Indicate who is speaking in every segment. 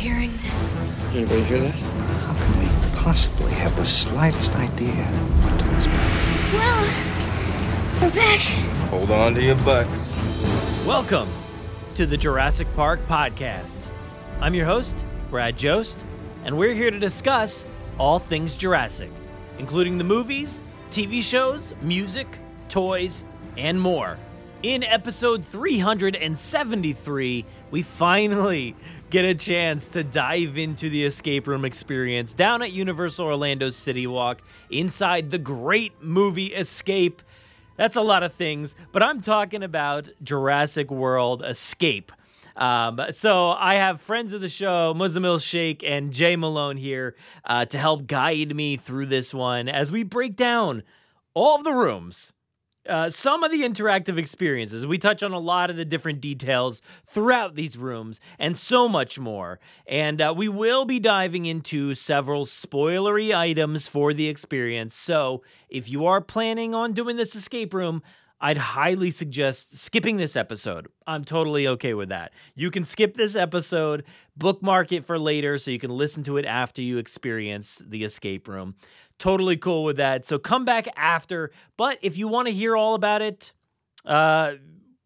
Speaker 1: hearing this?
Speaker 2: Anybody hear that?
Speaker 3: How can we possibly have the slightest idea what to expect?
Speaker 1: Well, we're back.
Speaker 2: Hold on to your butts.
Speaker 4: Welcome to the Jurassic Park podcast. I'm your host, Brad Jost, and we're here to discuss all things Jurassic, including the movies, TV shows, music, toys, and more. In episode 373, we finally get a chance to dive into the escape room experience down at Universal Orlando City Walk inside the great movie Escape. That's a lot of things, but I'm talking about Jurassic World Escape. Um, so I have friends of the show, Muzzammil Shaik and Jay Malone here uh, to help guide me through this one as we break down all of the rooms uh, some of the interactive experiences. We touch on a lot of the different details throughout these rooms and so much more. And uh, we will be diving into several spoilery items for the experience. So if you are planning on doing this escape room, I'd highly suggest skipping this episode. I'm totally okay with that. You can skip this episode, bookmark it for later so you can listen to it after you experience the escape room totally cool with that. So come back after. But if you want to hear all about it, uh,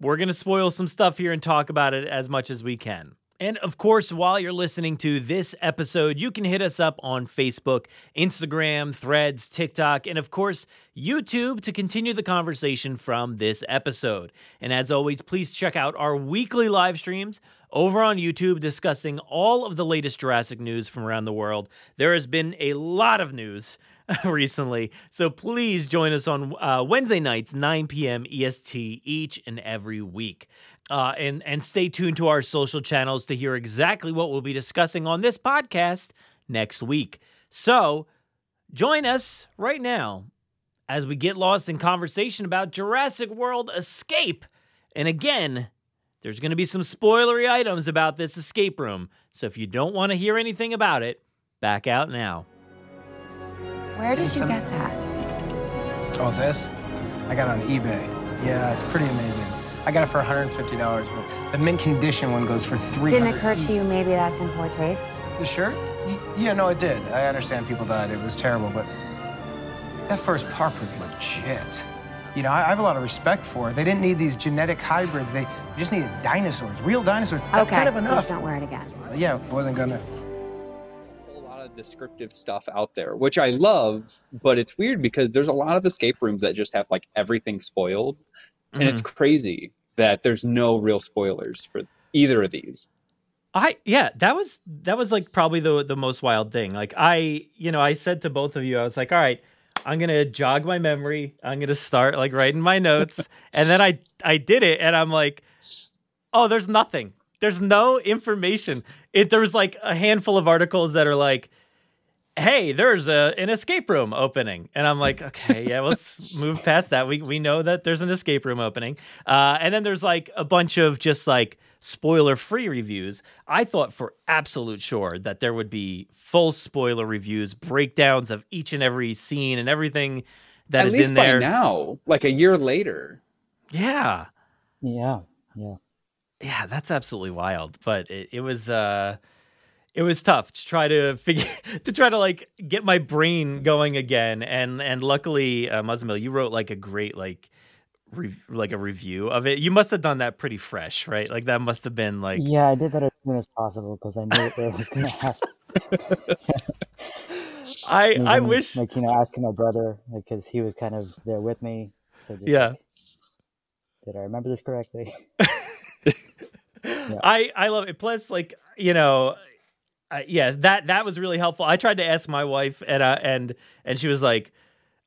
Speaker 4: we're going to spoil some stuff here and talk about it as much as we can. And of course, while you're listening to this episode, you can hit us up on Facebook, Instagram, Threads, TikTok, and of course, YouTube to continue the conversation from this episode. And as always, please check out our weekly live streams over on YouTube discussing all of the latest Jurassic news from around the world. There has been a lot of news recently. So please join us on uh, Wednesday nights, 9 p.m. EST, each and every week. Uh, and and stay tuned to our social channels to hear exactly what we'll be discussing on this podcast next week. So join us right now as we get lost in conversation about Jurassic World Escape. And again, there's going to be some spoilery items about this escape room. So if you don't want to hear anything about it, back out now.
Speaker 5: Where did you get that?
Speaker 6: Oh, this? I got it on eBay. Yeah, it's pretty amazing. I got it for $150, but the mint condition one goes for 300
Speaker 5: Didn't occur to you maybe that's in poor taste?
Speaker 6: The shirt? Yeah, no, it did. I understand people died. It was terrible, but that first park was legit. You know, I have a lot of respect for it. They didn't need these genetic hybrids. They just needed dinosaurs, real dinosaurs. That's
Speaker 5: okay,
Speaker 6: kind of
Speaker 5: please
Speaker 6: enough.
Speaker 5: don't wear it again.
Speaker 6: Yeah, wasn't gonna.
Speaker 7: Whole lot of descriptive stuff out there, which I love, but it's weird because there's a lot of escape rooms that just have like everything spoiled. And it's mm-hmm. crazy that there's no real spoilers for either of these.
Speaker 4: I yeah, that was that was like probably the the most wild thing. Like I, you know, I said to both of you, I was like, all right, I'm gonna jog my memory. I'm gonna start like writing my notes, and then I I did it, and I'm like, oh, there's nothing. There's no information. It there was like a handful of articles that are like, hey, there's a an escape room opening, and I'm like, okay, yeah, let's move past that. We we know that there's an escape room opening, uh, and then there's like a bunch of just like spoiler free reviews. I thought for absolute sure that there would be full spoiler reviews, breakdowns of each and every scene and everything that
Speaker 7: At
Speaker 4: is
Speaker 7: least
Speaker 4: in
Speaker 7: by
Speaker 4: there.
Speaker 7: now, like a year later.
Speaker 4: Yeah.
Speaker 8: Yeah, yeah.
Speaker 4: yeah that's absolutely wild but it, it was uh it was tough to try to figure to try to like get my brain going again and and luckily uh Muzzammil, you wrote like a great like re- like a review of it you must have done that pretty fresh right like that must have been like
Speaker 8: Yeah, I did that as soon as possible because I knew it was gonna happen.
Speaker 4: i i wish
Speaker 8: like you know, asking my brother because he was kind of there with me. So just
Speaker 4: Yeah.
Speaker 8: like, did I remember this correctly?
Speaker 4: I I love it. Plus, like you know, uh, yeah, that that was really helpful. I tried to ask my wife, and uh, and and she was like,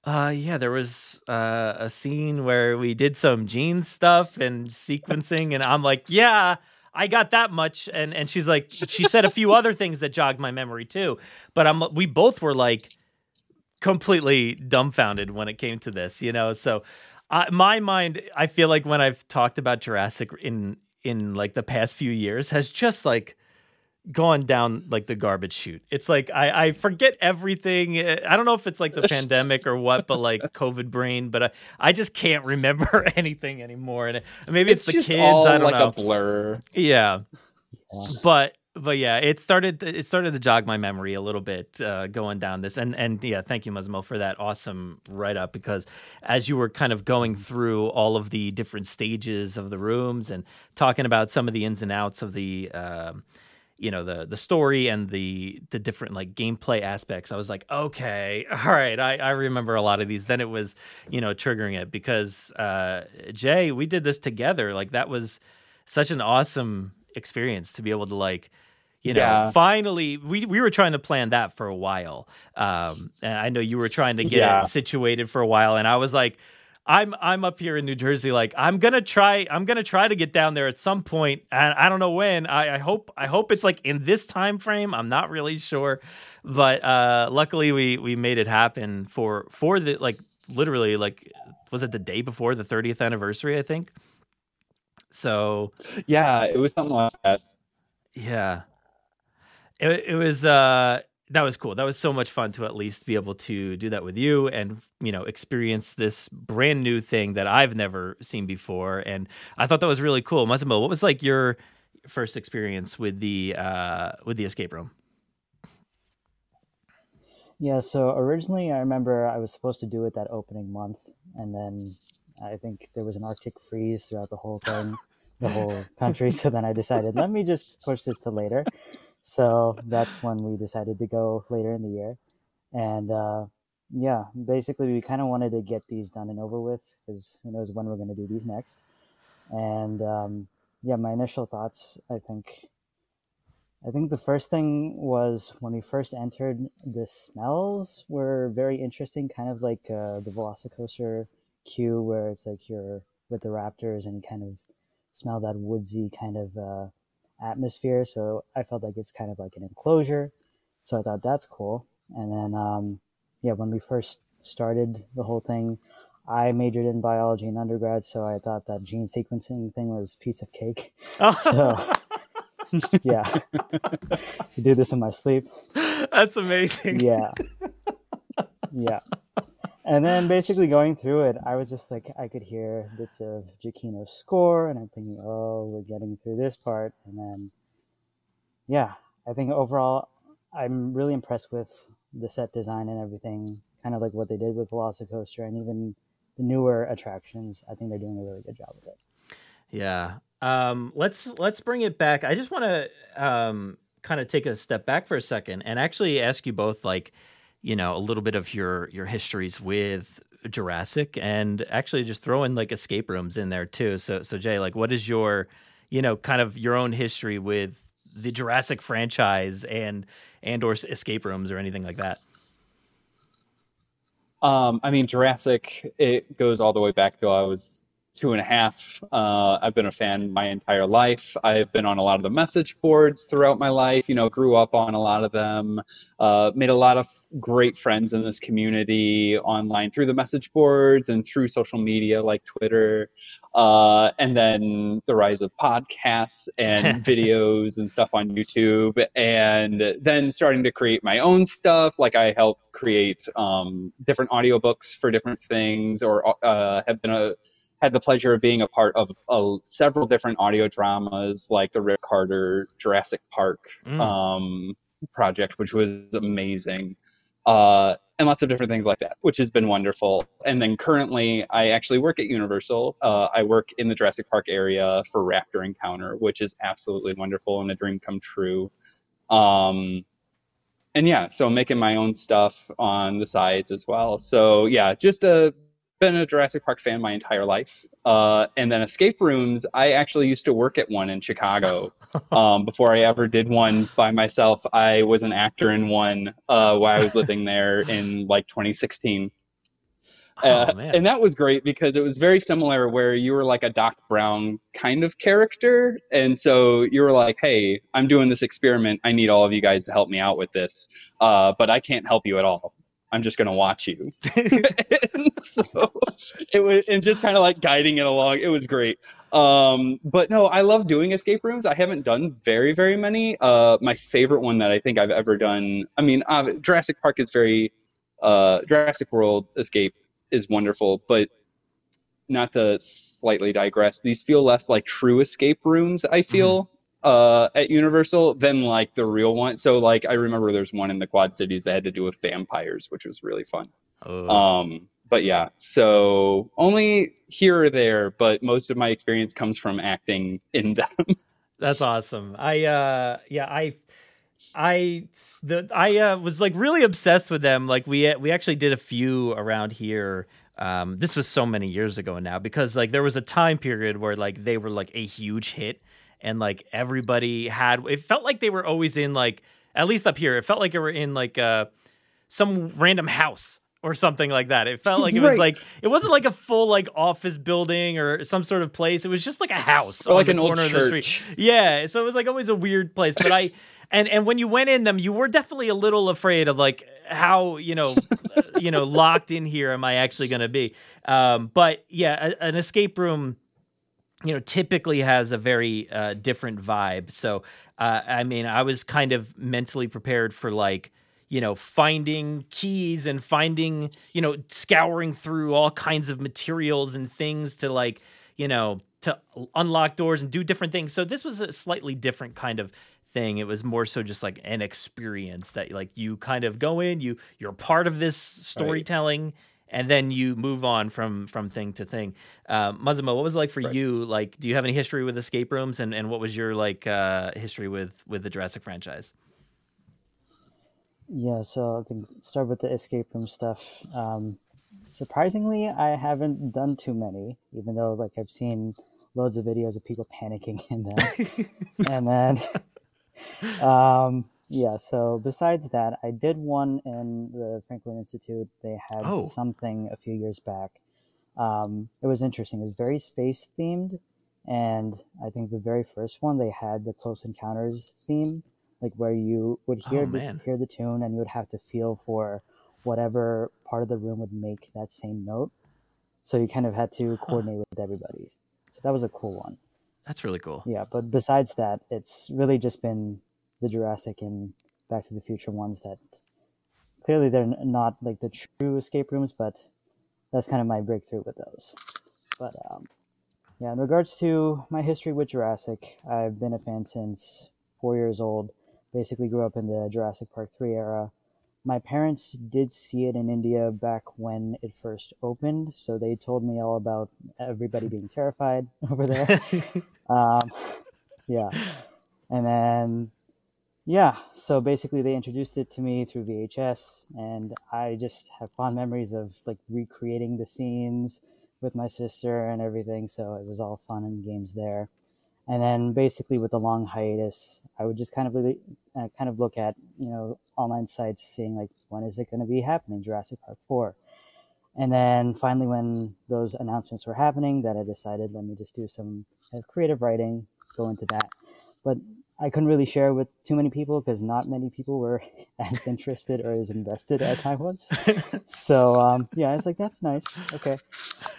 Speaker 4: uh, yeah, there was uh, a scene where we did some gene stuff and sequencing, and I'm like, yeah. I got that much, and and she's like, she said a few other things that jogged my memory too, but I'm we both were like completely dumbfounded when it came to this, you know. So, my mind, I feel like when I've talked about Jurassic in in like the past few years, has just like gone down like the garbage chute. It's like I, I forget everything. Uh, I don't know if it's like the pandemic or what, but like COVID brain. But I, I just can't remember anything anymore. And maybe it's, the kids. I don't
Speaker 7: like
Speaker 4: know.
Speaker 7: a blur.
Speaker 4: Yeah.
Speaker 8: Yeah.
Speaker 4: But but yeah, it started it started to jog my memory a little bit uh, going down this, and and yeah, thank you, Musmo, for that awesome write up because as you were kind of going through all of the different stages of the rooms and talking about some of the ins and outs of the. Um, you know the the story and the the different like gameplay aspects i was like okay all right i i remember a lot of these then it was you know triggering it because uh jay we did this together like that was such an awesome experience to be able to like you know
Speaker 7: Yeah.
Speaker 4: finally we we were trying to plan that for a while um and i know you were trying to get
Speaker 7: Yeah.
Speaker 4: it situated for a while and i was like I'm I'm up here in New Jersey. Like I'm gonna try. I'm gonna try to get down there at some point, and I don't know when. I, I hope I hope it's like in this time frame. I'm not really sure, but uh, luckily we we made it happen for for the like literally like was it the day before the 30th anniversary? I think. So
Speaker 7: Yeah, it was something like that.
Speaker 4: yeah. It it was uh that was cool. That was so much fun to at least be able to do that with you and you know experience this brand new thing that I've never seen before and I thought that was really cool. Massimo, what was like your first experience with the uh with the escape room?
Speaker 8: Yeah, so originally I remember I was supposed to do it that opening month, and then I think there was an Arctic freeze throughout the whole thing, the whole country. So then I decided, let me just push this to later. So that's when we decided to go later in the year. And uh, yeah, basically we kind of wanted to get these done and over with because who knows when we're going to do these next. And um, yeah, my initial thoughts, I think I think the first thing was when we first entered, the smells were very interesting, kind of like uh, the Velocicoaster queue, where it's like you're with the Raptors and kind of smell that woodsy kind of uh, atmosphere. So I felt like it's kind of like an enclosure. So I thought that's cool. And then, um, yeah, when we first started the whole thing, I majored in biology in undergrad, so I thought that gene sequencing thing was piece of cake. So yeah, I do this in my sleep.
Speaker 4: That's amazing.
Speaker 8: Yeah, yeah. And then basically going through it, I was just like, I could hear bits of Giacchino's score, and I'm thinking, oh, we're getting through this part. And then, yeah, I think overall, I'm really impressed with the set design and everything, kind of like what they did with Velocicoaster and even the newer attractions. I think they're doing a really good job with it.
Speaker 4: Yeah. Um, let's let's bring it back. I just want to um, kind of take a step back for a second and actually ask you both, like, you know, a little bit of your your histories with Jurassic, and actually just throw in like escape rooms in there too. So, so Jay, like, what is your, you know, kind of your own history with the Jurassic franchise and and or escape rooms or anything like that?
Speaker 7: Um, I mean, Jurassic, it goes all the way back till I was two and a half. Uh, I've been a fan my entire life. I've been on a lot of the message boards throughout my life, you know, grew up on a lot of them, uh, made a lot of great friends in this community online through the message boards and through social media like Twitter. Uh, and then the rise of podcasts and videos and stuff on YouTube, and then starting to create my own stuff. Like I helped create um, different audiobooks for different things, or uh, have been a had the pleasure of being a part of uh, several different audio dramas, like the Rick Carter Jurassic Park
Speaker 4: Mm.
Speaker 7: um, project, which was amazing. Uh, and lots of different things like that, which has been wonderful. And then currently, I actually work at Universal. Uh, I work in the Jurassic Park area for Raptor Encounter, which is absolutely wonderful and a dream come true. Um, and yeah, so I'm making my own stuff on the sides as well. So yeah, just a been a Jurassic Park fan my entire life. Uh, and then escape rooms, I actually used to work at one in Chicago. um, before I ever did one by myself, I was an actor in one uh, while I was living there in like 2016. Uh,
Speaker 4: Oh,
Speaker 7: and that was great because it was very similar where you were like a Doc Brown kind of character. And so you were like, hey, I'm doing this experiment. I need all of you guys to help me out with this. Uh, but I can't help you at all. I'm just going to watch you. and so it was, and just kind of like guiding it along. It was great. Um, but no, I love doing escape rooms. I haven't done very, very many. Uh, my favorite one that I think I've ever done, I mean, uh, Jurassic Park is very, uh, Jurassic World Escape is wonderful, but not to slightly digress, these feel less like true escape rooms, I feel. Uh, at Universal than like the real one. So like I remember there's one in the Quad Cities that had to do with vampires, which was really fun.
Speaker 4: Oh.
Speaker 7: Um, but yeah, so only here or there, but most of my experience comes from acting in them.
Speaker 4: That's awesome. I uh yeah, I I the I uh, was like really obsessed with them. Like we we actually did a few around here. Um, this was so many years ago now because like there was a time period where like they were like a huge hit and like everybody had it felt like they were always in like at least up here it felt like they were in like uh some random house or something like that. It felt like it was like it wasn't like a full like office building or some sort of place. It was just like a house
Speaker 7: Or like an old
Speaker 4: corner of the street.
Speaker 7: church.
Speaker 4: Yeah, so it was like always a weird place. But I and and when you went in them, you were definitely a little afraid of like how you know you know locked in here am I actually going to be? Um, but yeah, a, an escape room you know typically has a very uh, different vibe. So uh, i mean i was kind of mentally prepared for like you know finding keys and finding you know scouring through all kinds of materials and things to like you know to unlock doors and do different things. So this was a slightly different kind of thing. It was more so just like an experience that like you kind of go in you you're part of this storytelling and then you move on from from thing to thing. Uh, Mazuma, what was it like for you? Like, do you have any history with escape rooms, and and what was your like uh, history with with the Jurassic franchise?
Speaker 8: Yeah, so I think start with the escape room stuff. Um, surprisingly, I haven't done too many, even though like I've seen loads of videos of people panicking in them. and then, um, yeah. So besides that, I did one in the Franklin Institute. They had
Speaker 4: Oh.
Speaker 8: something a few years back. Um, it was interesting. It was very space themed, and I think the very first one they had the Close Encounters theme, like where you would hear
Speaker 4: Oh,
Speaker 8: the, hear the tune and you would have to feel for whatever part of the room would make that same note. So you kind of had to coordinate with everybody. So that was a cool one.
Speaker 4: That's really cool.
Speaker 8: Yeah, but besides that, it's really just been the Jurassic and Back to the Future ones that clearly they're not like the true escape rooms, but that's kind of my breakthrough with those. But um, yeah, in regards to my history with Jurassic, I've been a fan since four years old. Basically, grew up in the Jurassic Park 3 era. My parents did see it in India back when it first opened, so they told me all about everybody being terrified over there. um, yeah. And then, yeah, so basically they introduced it to me through VHS, and I just have fond memories of like recreating the scenes with my sister and everything. So it was all fun and games there. And then basically with the long hiatus, I would just kind of really, uh, kind of look at you know online sites, seeing like when is it going to be happening, Jurassic Park four. And then finally, when those announcements were happening, that I decided let me just do some uh, creative writing, go into that. But I couldn't really share with too many people because not many people were as interested or as invested as I was. so um, yeah, I was like, that's nice. Okay.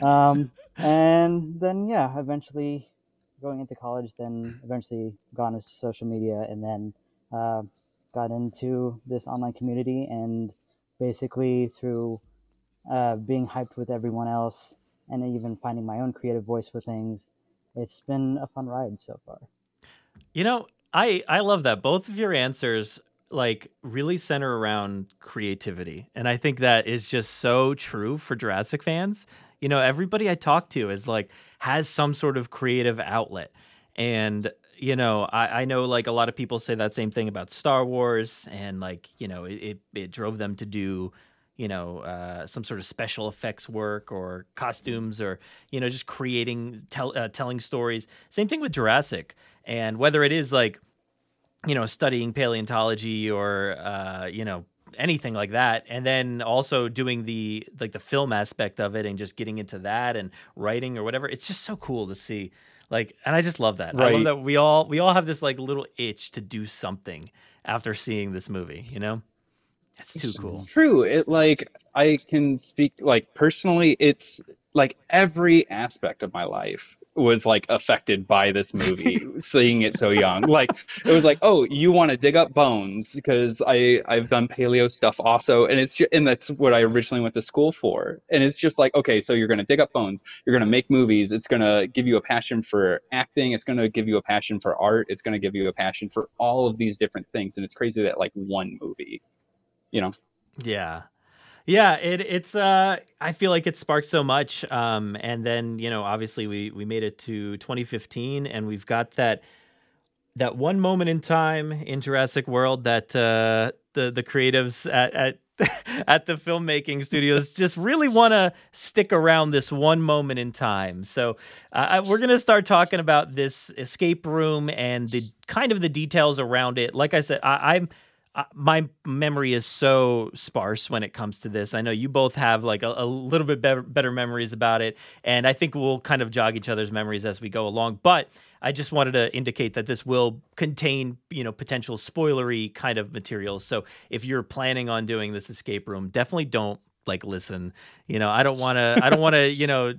Speaker 8: Um, and then yeah, eventually going into college, then eventually got into social media, and then uh, got into this online community, and basically through uh, being hyped with everyone else, and even finding my own creative voice for things, it's been a fun ride so far.
Speaker 4: You know, I I love that both of your answers like really center around creativity, and I think that is just so true for Jurassic fans. You know, everybody I talk to is like has some sort of creative outlet, and you know, I, I know like a lot of people say that same thing about Star Wars, and like you know, it it, it drove them to do you know uh, some sort of special effects work or costumes or you know just creating tell, uh, telling stories. Same thing with jurassic. And whether it is like you know studying paleontology or uh, you know anything like that and then also doing the like the film aspect of it and just getting into that and writing or whatever it's just so cool to see. Like and i just love that. I love that we all we all have this like little itch to do something after seeing this movie you know it's too cool
Speaker 7: It's true. It like I can speak like personally. It's like every aspect of my life was like affected by this movie seeing it so young like it was like oh you want to dig up bones because i i've done paleo stuff also and it's just, and that's what i originally went to school for and it's just like okay so you're going to dig up bones you're going to make movies it's going to give you a passion for acting it's going to give you a passion for art it's going to give you a passion for all of these different things and it's crazy that like one movie you know
Speaker 4: Yeah. Yeah, it it's uh I feel like it sparked so much. Um and then, you know, obviously we we made it to 2015 and we've got that that one moment in time in Jurassic World that uh the the creatives at at at the filmmaking studios just really want to stick around this one moment in time. So uh, we're going to start talking about this escape room and the kind of the details around it. Like I said, I, I'm uh, my memory is so sparse when it comes to this. I know you both have like a, a little bit better, better memories about it, and I think we'll kind of jog each other's memories as we go along. But I just wanted to indicate that this will contain, you know, potential spoilery kind of materials. So if you're planning on doing this escape room, definitely don't like listen. You know, I don't want to. I don't want to. You know,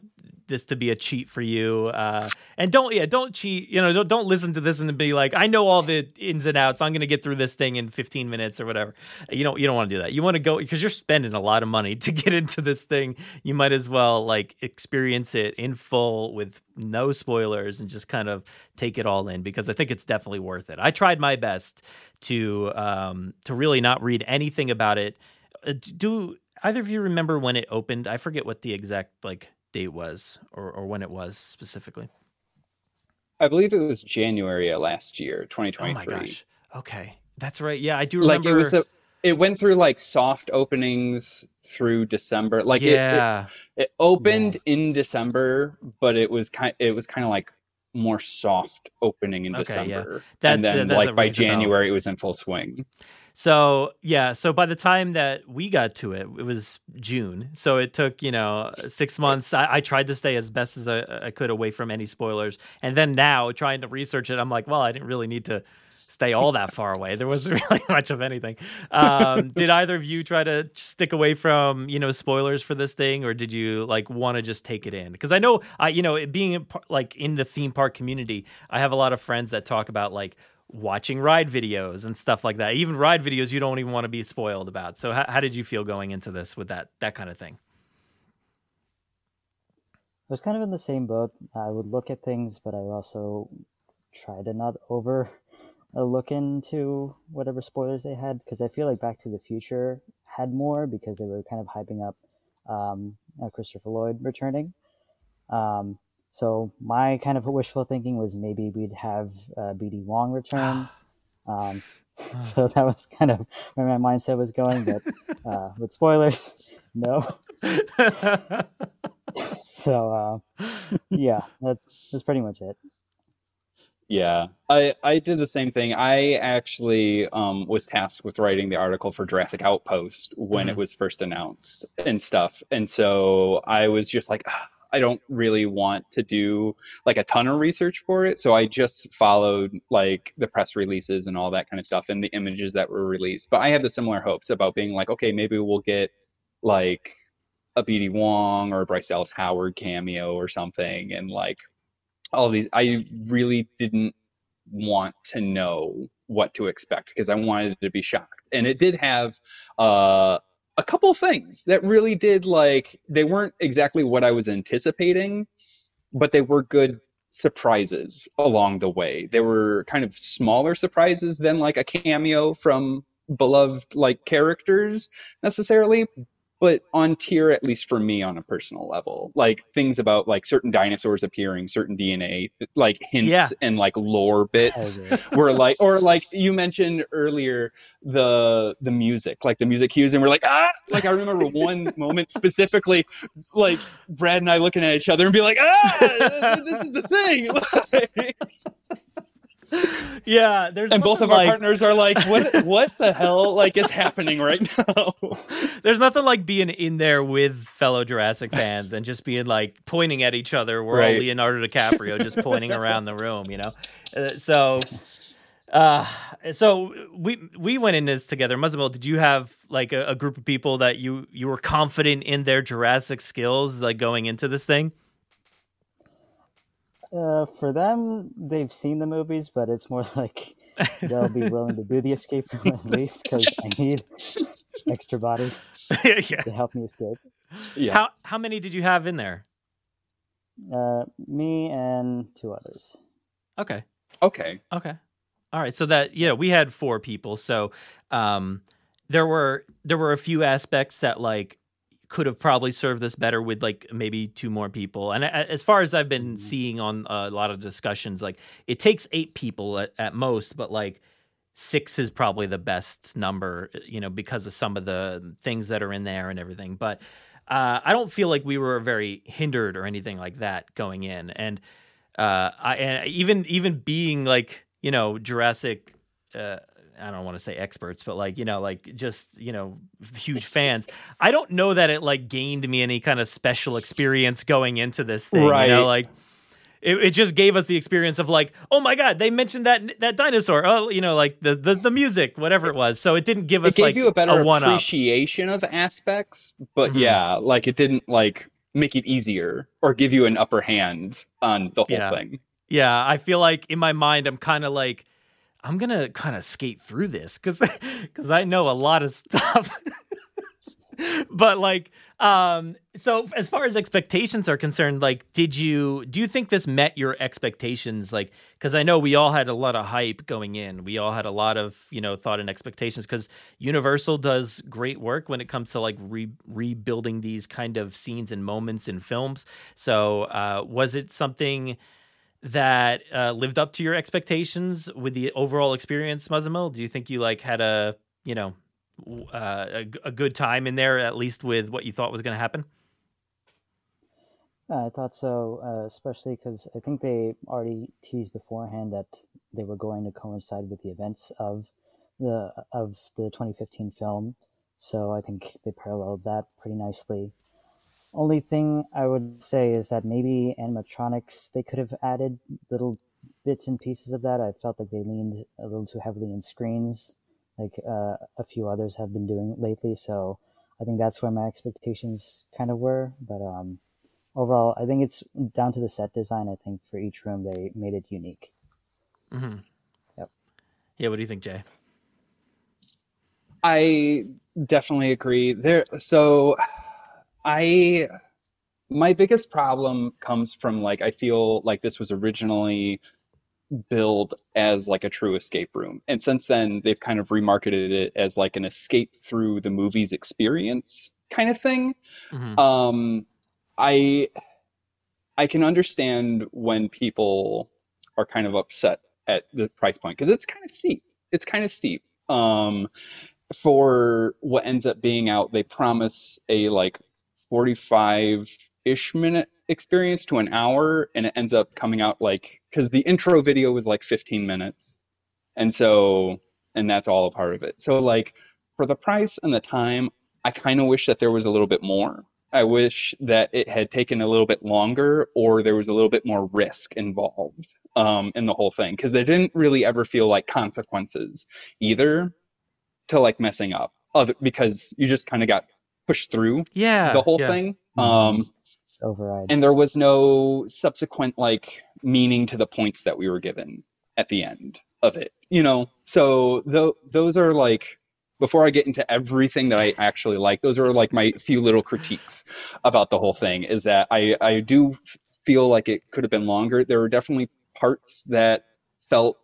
Speaker 4: this to be a cheat for you. Uh, and don't yeah, don't cheat. You know, don't don't listen to this and be like, I know all the ins and outs. I'm gonna get through this thing in 15 minutes or whatever. You don't you don't want to do that. You want to go because you're spending a lot of money to get into this thing. You might as well like experience it in full with no spoilers and just kind of take it all in because I think it's definitely worth it. I tried my best to um to really not read anything about it. Uh, do either of you remember when it opened? I forget what the exact like date was or, or when it was specifically.
Speaker 7: I believe it was January of last year, 2023.
Speaker 4: Oh my gosh. Okay. That's right. Yeah, I do
Speaker 7: Like it was a, it went through like soft openings through December. Like it-
Speaker 4: yeah.
Speaker 7: it, it, opened in December, but it was kind it was kind of like more soft opening in
Speaker 4: Okay, yeah.
Speaker 7: December.
Speaker 4: That-
Speaker 7: and then
Speaker 4: that-
Speaker 7: like by. January it was in full swing.
Speaker 4: So yeah, so by the time that we got to it, it was June. So it took you know six months. I, I tried to stay as best as I, I could away from any spoilers, and then now trying to research it, I'm like, well, I didn't really need to stay all that far away. There wasn't really much of anything. Um, did either of you try to stick away from you know spoilers for this thing, or did you like want to just take it in? Because I know I you know it being like in the theme park community, I have a lot of friends that talk about like watching ride videos and stuff like that. Even ride videos you don't even want to be spoiled about. So how, how did you feel going into this with that that kind of thing?
Speaker 8: I was kind of in the same boat. I would look at things, but I also try to not over uh, look into whatever spoilers they had because I feel like Back to the Future had more because they were kind of hyping up um, uh, Christopher Lloyd returning. Um, so my kind of wishful thinking was maybe we'd have uh, BD Wong return. Um, so that was kind of where my mindset was going, but uh, with spoilers, no. so uh, yeah, that's that's pretty much it.
Speaker 7: Yeah, I I did the same thing. I actually um, was tasked with writing the article for Jurassic Outpost when
Speaker 4: Mhm.
Speaker 7: it was first announced and stuff, and so I was just like, "Ah, I don't really want to do like a ton of research for it, so I just followed like the press releases and all that kind of stuff and the images that were released. But I had the similar hopes about being like, okay, maybe we'll get like a BD Wong or a Bryce Dallas Howard cameo or something, and like all these i really didn't want to know what to expect because i wanted to be shocked and it did have uh, a couple things that really did like they weren't exactly what i was anticipating but they were good surprises along the way. They were kind of smaller surprises than like a cameo from beloved like characters necessarily but on tier at least for me on a personal level like things about like certain dinosaurs appearing certain dna like hints
Speaker 4: Yeah.
Speaker 7: and like lore bits
Speaker 8: Hell
Speaker 7: were like or like you mentioned earlier the the music like the music cues and we're like ah! Like i remember one moment specifically like brad and i looking at each other and be like ah this is the thing
Speaker 4: yeah, there's
Speaker 7: and both of our partners are like what what the hell like is happening right now
Speaker 4: There's nothing like being in there with fellow Jurassic fans and just being like pointing at each other. We're all Leonardo DiCaprio just pointing around the room, you know. Uh, so, uh, so we we went in this together. Muzzammil, did you have like a, a group of people that you you were confident in their Jurassic skills, like going into this thing?
Speaker 8: Uh, for them, they've seen the movies, but it's more like they'll be willing to do the escape room at least because I need extra bodies
Speaker 4: yeah.
Speaker 8: to help me escape.
Speaker 7: Yeah.
Speaker 4: How how many did you have in there?
Speaker 8: Uh, me and two others.
Speaker 4: Okay.
Speaker 7: Okay.
Speaker 4: Okay. All right. So that yeah, we had four people. So um there were there were a few aspects that like could have probably served this better with like maybe two more people. And as far as I've been seeing on a lot of discussions, like it takes eight people at, at most, but like six is probably the best number, you know, because of some of the things that are in there and everything. But uh, I don't feel like we were very hindered or anything like that going in. And uh, I and even even being like you know Jurassic. Uh, I don't want to say experts, but like you know, like just you know, huge fans. I don't know that it like gained me any kind of special experience going into this thing. You know,
Speaker 7: Right.
Speaker 4: like it, it just gave us the experience of like, oh my god, they mentioned that that dinosaur. Oh, you know, like the the, the music, whatever it was. So it didn't give us
Speaker 7: It gave
Speaker 4: like
Speaker 7: you a better
Speaker 4: up.
Speaker 7: appreciation of aspects, but
Speaker 4: Mhm.
Speaker 7: yeah, like it didn't like make it easier or give you an upper hand on the whole
Speaker 4: Yeah.
Speaker 7: thing.
Speaker 4: Yeah, I feel like in my mind I'm kind of like I'm gonna kind of skate through this because because I know a lot of stuff. but like, um, so as far as expectations are concerned, like, did you do you think this met your expectations? Like, because I know we all had a lot of hype going in. We all had a lot of you know thought and expectations because Universal does great work when it comes to like re- rebuilding these kind of scenes and moments in films. So, uh, was it something? That uh, lived up to your expectations with the overall experience, Muzzammil? Do you think you like had a you know uh, a, a good time in there, at least with what you thought was going to happen?
Speaker 8: I thought so, uh, especially because I think they already teased beforehand that they were going to coincide with the events of the of the 2015 film. So I think they paralleled that pretty nicely. Only thing I would say is that maybe animatronics they could have added little bits and pieces of that. I felt like they leaned a little too heavily in screens, like uh, a few others have been doing lately. So I think that's where my expectations kind of were. But um, overall, I think it's down to the set design. I think for each room they made it unique.
Speaker 4: Mm-hmm.
Speaker 8: Yep.
Speaker 4: Yeah. What do you think, Jay?
Speaker 7: I definitely agree. There so I my biggest problem comes from like I feel like this was originally billed as like a true escape room. And since then they've kind of remarketed it as like an escape through the movie's experience kind of thing.
Speaker 4: Mhm.
Speaker 7: Um I I can understand when people are kind of upset at the price point because it's kind of steep. It's kind of steep. Um for what ends up being out, they promise a like 45 ish minute experience to an hour, and it ends up coming out like because the intro video was like 15 minutes, and so and that's all a part of it. So like for the price and the time, I kind of wish that there was a little bit more. I wish that it had taken a little bit longer, or there was a little bit more risk involved um, in the whole thing, because there didn't really ever feel like consequences either to like messing up of because you just kind of got pushed through
Speaker 4: Yeah.
Speaker 7: the whole
Speaker 4: yeah.
Speaker 7: thing um
Speaker 8: Overrides.
Speaker 7: and there was no subsequent like meaning to the points that we were given at the end of it you know so tho- those are like before i get into everything that i actually like those are like my few little critiques about the whole thing is that i i do feel like it could have been longer there were definitely parts that felt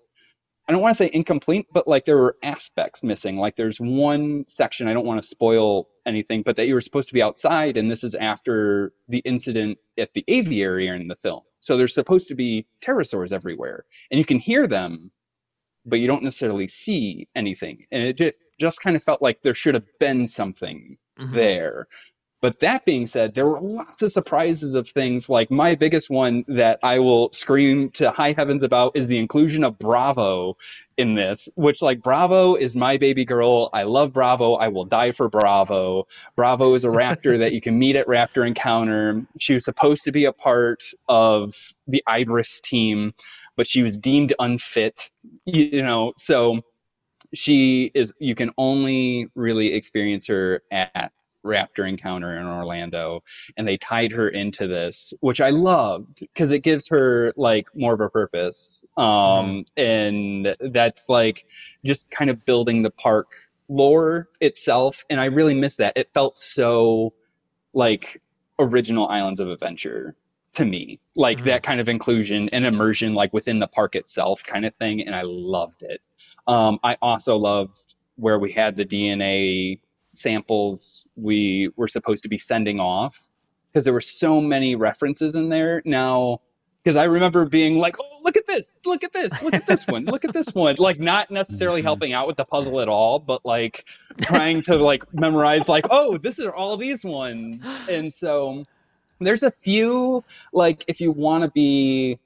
Speaker 7: I don't want to say incomplete, but like there were aspects missing. Like there's one section, I don't want to spoil anything, but that you were supposed to be outside, and this is after the incident at the aviary in the film. So there's supposed to be pterosaurs everywhere, and you can hear them, but you don't necessarily see anything. And it just kind of felt like there should have been something
Speaker 4: Mhm.
Speaker 7: there. But that being said, there were lots of surprises of things. Like my biggest one that I will scream to high heavens about is the inclusion of Bravo in this, which like Bravo is my baby girl. I love Bravo. I will die for Bravo. Bravo is a raptor that you can meet at Raptor Encounter. She was supposed to be a part of the Ibris team, but she was deemed unfit. You know, so she is you can only really experience her at raptor encounter in Orlando, and they tied her into this, which I loved because it gives her like more of a purpose. Um, and that's like just kind of building the park lore itself, and I really miss that. It felt so like original Islands of Adventure to me like
Speaker 4: Mhm.
Speaker 7: that kind of inclusion and immersion like within the park itself kind of thing and i loved it um, i also loved where we had the dna samples we were supposed to be sending off because there were so many references in there. Now because i remember being like oh look at this look at this look at this one look at this one. Like not necessarily
Speaker 4: Mm-hmm.
Speaker 7: helping out with the puzzle at all but like trying to like memorize like oh this are all these ones. And so there's a few like if you want to be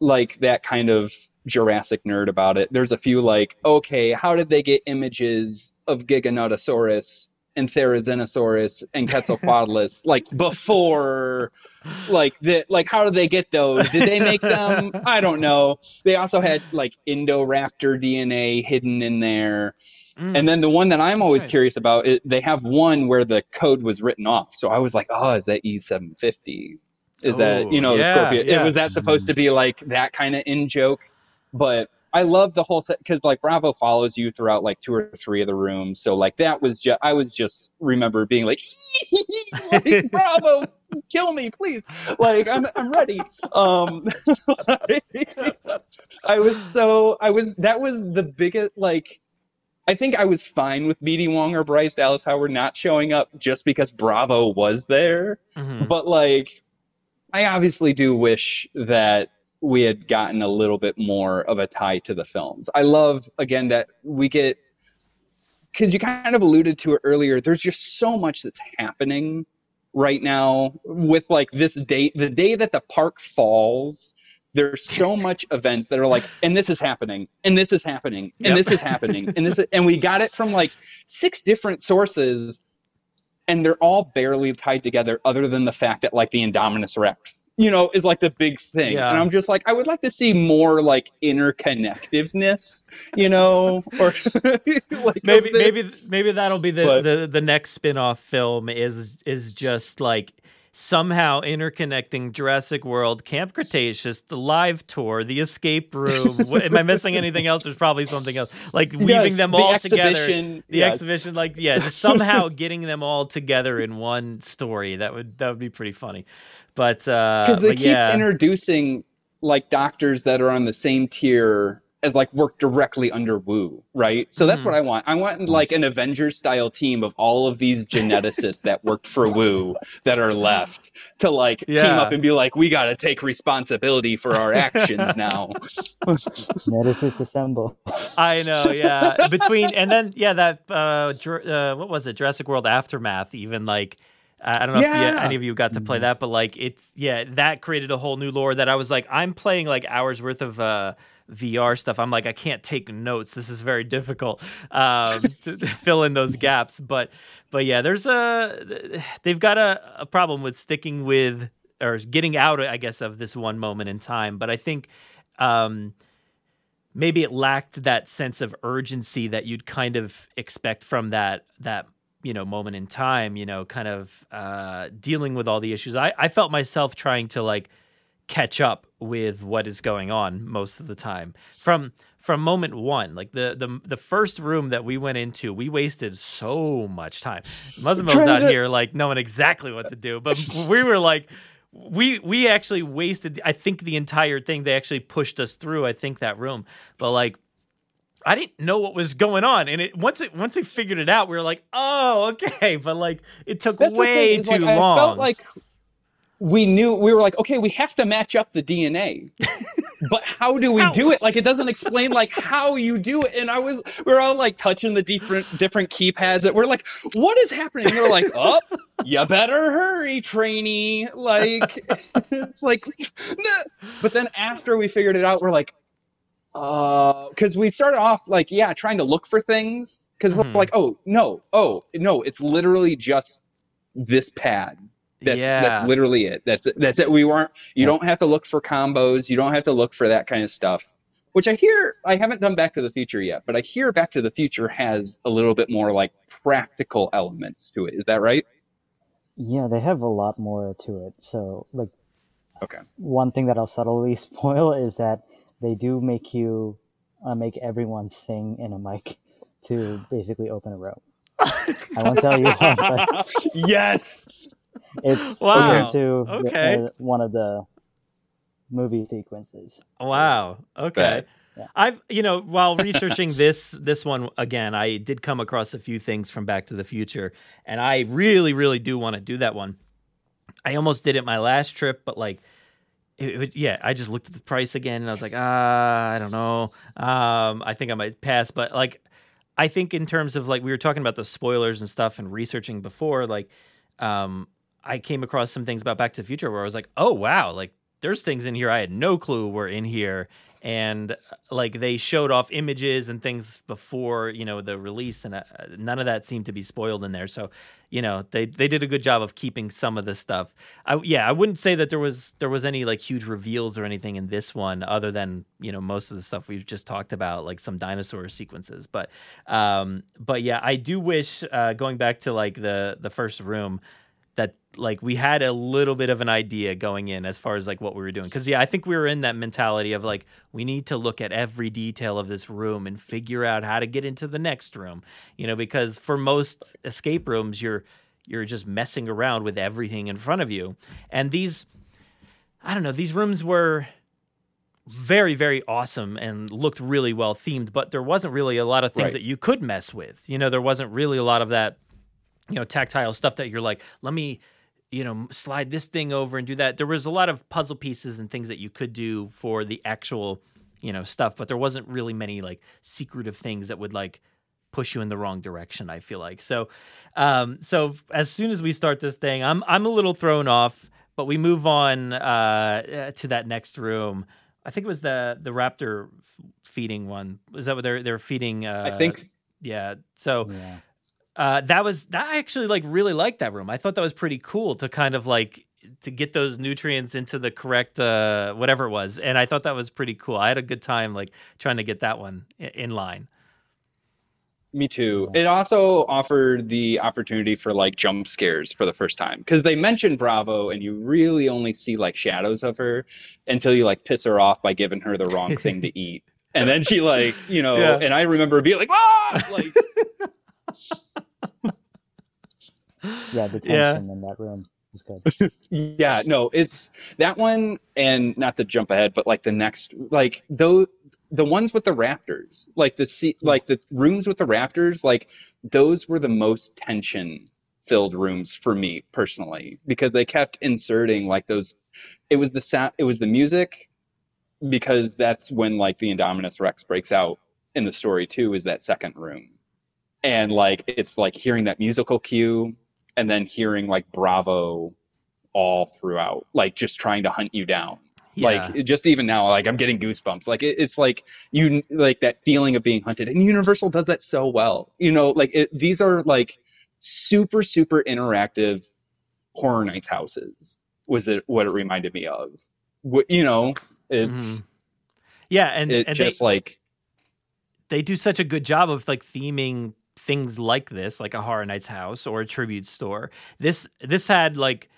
Speaker 7: like that kind of Jurassic nerd about it, there's a few like, okay, how did they get images of Giganotosaurus and Therizinosaurus and Quetzalcoatlus like before like that like how did they get those? Did they make them? I don't know. They also had like Indoraptor DNA hidden in there.
Speaker 4: Mm.
Speaker 7: And then the one that I'm always
Speaker 4: right.
Speaker 7: curious about, it, they have one where the code was written off. So I was like, oh, is that E750? Is that, you know, the
Speaker 4: yeah,
Speaker 7: Scorpio?
Speaker 4: yeah.
Speaker 7: It was that supposed to be like that kind of in joke? But I love the whole set because like Bravo follows you throughout like two or three of the rooms. So like that was just, I was just remember being like, like, Bravo, kill me, please. Like I'm, I'm ready. Um, I was so, I was, that was the biggest, like, I think I was fine with BD Wong or Bryce Dallas Howard not showing up just because Bravo was there.
Speaker 4: Mhm.
Speaker 7: But like, I obviously do wish that we had gotten a little bit more of a tie to the films. I love again that we get because you kind of alluded to it earlier. There's just so much that's happening right now with like this date, the day that the park falls. There's so much events that are like, and this is happening, and this is happening, and
Speaker 4: Yep.
Speaker 7: this is happening, and this, and we got it from like six different sources and they're all barely tied together other than the fact that like the Indominus Rex, you know, is like the big thing.
Speaker 4: Yeah.
Speaker 7: And I'm just like, I would like to see more like interconnectiveness, you know, or like
Speaker 4: maybe maybe maybe that'll be the,
Speaker 7: But-
Speaker 4: the the next spin-off film is is just like somehow interconnecting Jurassic World, Camp Cretaceous, the live tour, the escape room. What- Am I missing anything else? There's probably something else. Like weaving
Speaker 7: Yes,
Speaker 4: them
Speaker 7: the
Speaker 4: all together.
Speaker 7: exhibition,
Speaker 4: The
Speaker 7: yes.
Speaker 4: exhibition, like yeah, just somehow getting them all together in one story. That would that would be pretty funny. But uh,
Speaker 7: because they
Speaker 4: but
Speaker 7: keep
Speaker 4: yeah,
Speaker 7: introducing like doctors that are on the same tier as like work directly under Wu, right? So that's
Speaker 4: Mhm.
Speaker 7: what I want. I want like an Avengers style team of all of these geneticists that worked for Wu that are left to like team up and be like, we got to take responsibility for our actions now.
Speaker 8: Geneticists assemble.
Speaker 4: I know, yeah. Between and then yeah, that uh, uh what was it? Jurassic World Aftermath. Even like I I don't know if you, any of you got to play that, but like it's yeah, that created a whole new lore that I was like, I'm playing like hours worth of uh VR stuff. I'm like, I can't take notes. This is very difficult um, to, to fill in those gaps. But but yeah, there's a they've got a, a problem with sticking with or getting out, I guess, of this one moment in time. But I think um, maybe it lacked that sense of urgency that you'd kind of expect from that that you know moment in time you know kind of uh dealing with all the issues. I i felt myself trying to like catch up with what is going on most of the time. From from moment one like the the the first room that we went into we wasted so much time.
Speaker 7: Trying
Speaker 4: out
Speaker 7: to-
Speaker 4: here like knowing exactly what to do but we were like we we actually wasted i think the entire thing. They actually pushed us through i think that room. But like I didn't know what was going on, and it once it once we figured it out, we were like, "Oh, okay." But like, it took
Speaker 7: That's
Speaker 4: way
Speaker 7: thing,
Speaker 4: too
Speaker 7: like,
Speaker 4: long.
Speaker 7: I felt like we knew we were like, okay, we have to match up the DNA. but how do we
Speaker 4: How?
Speaker 7: do it? Like it doesn't explain like how you do it. And I was we are all like touching the different different keypads that we're like, what is happening? And they're like, oh, you better hurry, trainee. Like it's like "Nah." but then after we figured it out, we're like, uh because we started off like, yeah, trying to look for things. Because we're like, oh no, oh no, it's literally just this pad. That's
Speaker 4: Yeah.
Speaker 7: that's literally it. That's that's it. We weren't. You
Speaker 8: Yeah.
Speaker 7: don't have to look for combos. You don't have to look for that kind of stuff, which I hear I haven't done Back to the Future yet, but I hear Back to the Future has a little bit more like practical elements to it. Is that right?
Speaker 8: Yeah, they have a lot more to it. So, like,
Speaker 7: Okay.
Speaker 8: one thing that I'll subtly spoil is that they do make you uh, make everyone sing in a mic to basically open a room. I won't tell you what, but
Speaker 7: yes.
Speaker 8: it's
Speaker 4: Wow.
Speaker 8: into the-
Speaker 4: Okay.
Speaker 8: uh, one of the movie sequences.
Speaker 4: Wow. Okay.
Speaker 7: Bet.
Speaker 8: Yeah.
Speaker 4: I've you know while researching this this one again, I did come across a few things from Back to the Future, and I really really do want to do that one. I almost did it my last trip, but like. It, yeah, I just looked at the price again and I was like, ah, I don't know. Um, I think I might pass. But like, I think in terms of like we were talking about the spoilers and stuff and researching before, like, um, I came across some things about Back to the Future where I was like, oh wow, like there's things in here I had no clue were in here. And uh, like they showed off images and things before you know the release, and uh, none of that seemed to be spoiled in there. So, you know, they they did a good job of keeping some of the stuff. I, yeah, I wouldn't say that there was there was any like huge reveals or anything in this one, other than you know most of the stuff we've just talked about, like some dinosaur sequences. But um, but yeah, I do wish uh, going back to like the the first room that like we had a little bit of an idea going in as far as like what we were doing. Because yeah i think we were in that mentality of like we need to look at every detail of this room and figure out how to get into the next room you know because for most escape rooms you're you're just messing around with everything in front of you. And these i don't know these rooms were very very awesome and looked really well themed but there wasn't really a lot of things
Speaker 7: Right.
Speaker 4: that you could mess with. You know there wasn't really a lot of that you know tactile stuff that you're like let me you know slide this thing over and do that. There was a lot of puzzle pieces and things that you could do for the actual you know stuff but there wasn't really many like secretive things that would like push you in the wrong direction i feel like. So um so as soon as we start this thing i'm i'm a little thrown off but we move on uh to that next room. I think it was the the raptor f- feeding one. Is that what they're they're feeding uh
Speaker 7: I think
Speaker 4: yeah so
Speaker 8: Yeah.
Speaker 4: Uh, that was that I actually like really liked that room. I thought that was pretty cool to kind of like to get those nutrients into the correct uh, whatever it was, and I thought that was pretty cool. I had a good time like trying to get that one in line.
Speaker 7: Me too. It also offered the opportunity for like jump scares for the first time because they mentioned Bravo and you really only see like shadows of her until you like piss her off by giving her the wrong thing to eat. And then she like, you know,
Speaker 4: Yeah.
Speaker 7: and I remember being like, ah, like
Speaker 8: Yeah, the
Speaker 4: Yeah.
Speaker 8: tension in that room was good.
Speaker 7: yeah, no, it's that one and not to jump ahead, but like the next like those the ones with the raptors, like the se- like the rooms with the raptors, like those were the most tension filled rooms for me personally because they kept inserting like those it was the sound it was the music because that's when like the Indominus Rex breaks out in the story too is that second room. And like it's like hearing that musical cue and then hearing like Bravo all throughout, like just trying to hunt you down. yeah. Like just even now, like I'm getting goosebumps. Like it, it's like you like that feeling of being hunted, and Universal does that so well. You know, like it, these are like super super interactive horror nights houses. Was it what it reminded me of? What you know, it's mm-hmm.
Speaker 4: yeah, and
Speaker 7: it
Speaker 4: and
Speaker 7: just
Speaker 4: they,
Speaker 7: like
Speaker 4: they do such a good job of like theming things like this, like a Horror Nights house or a tribute store. This this had like.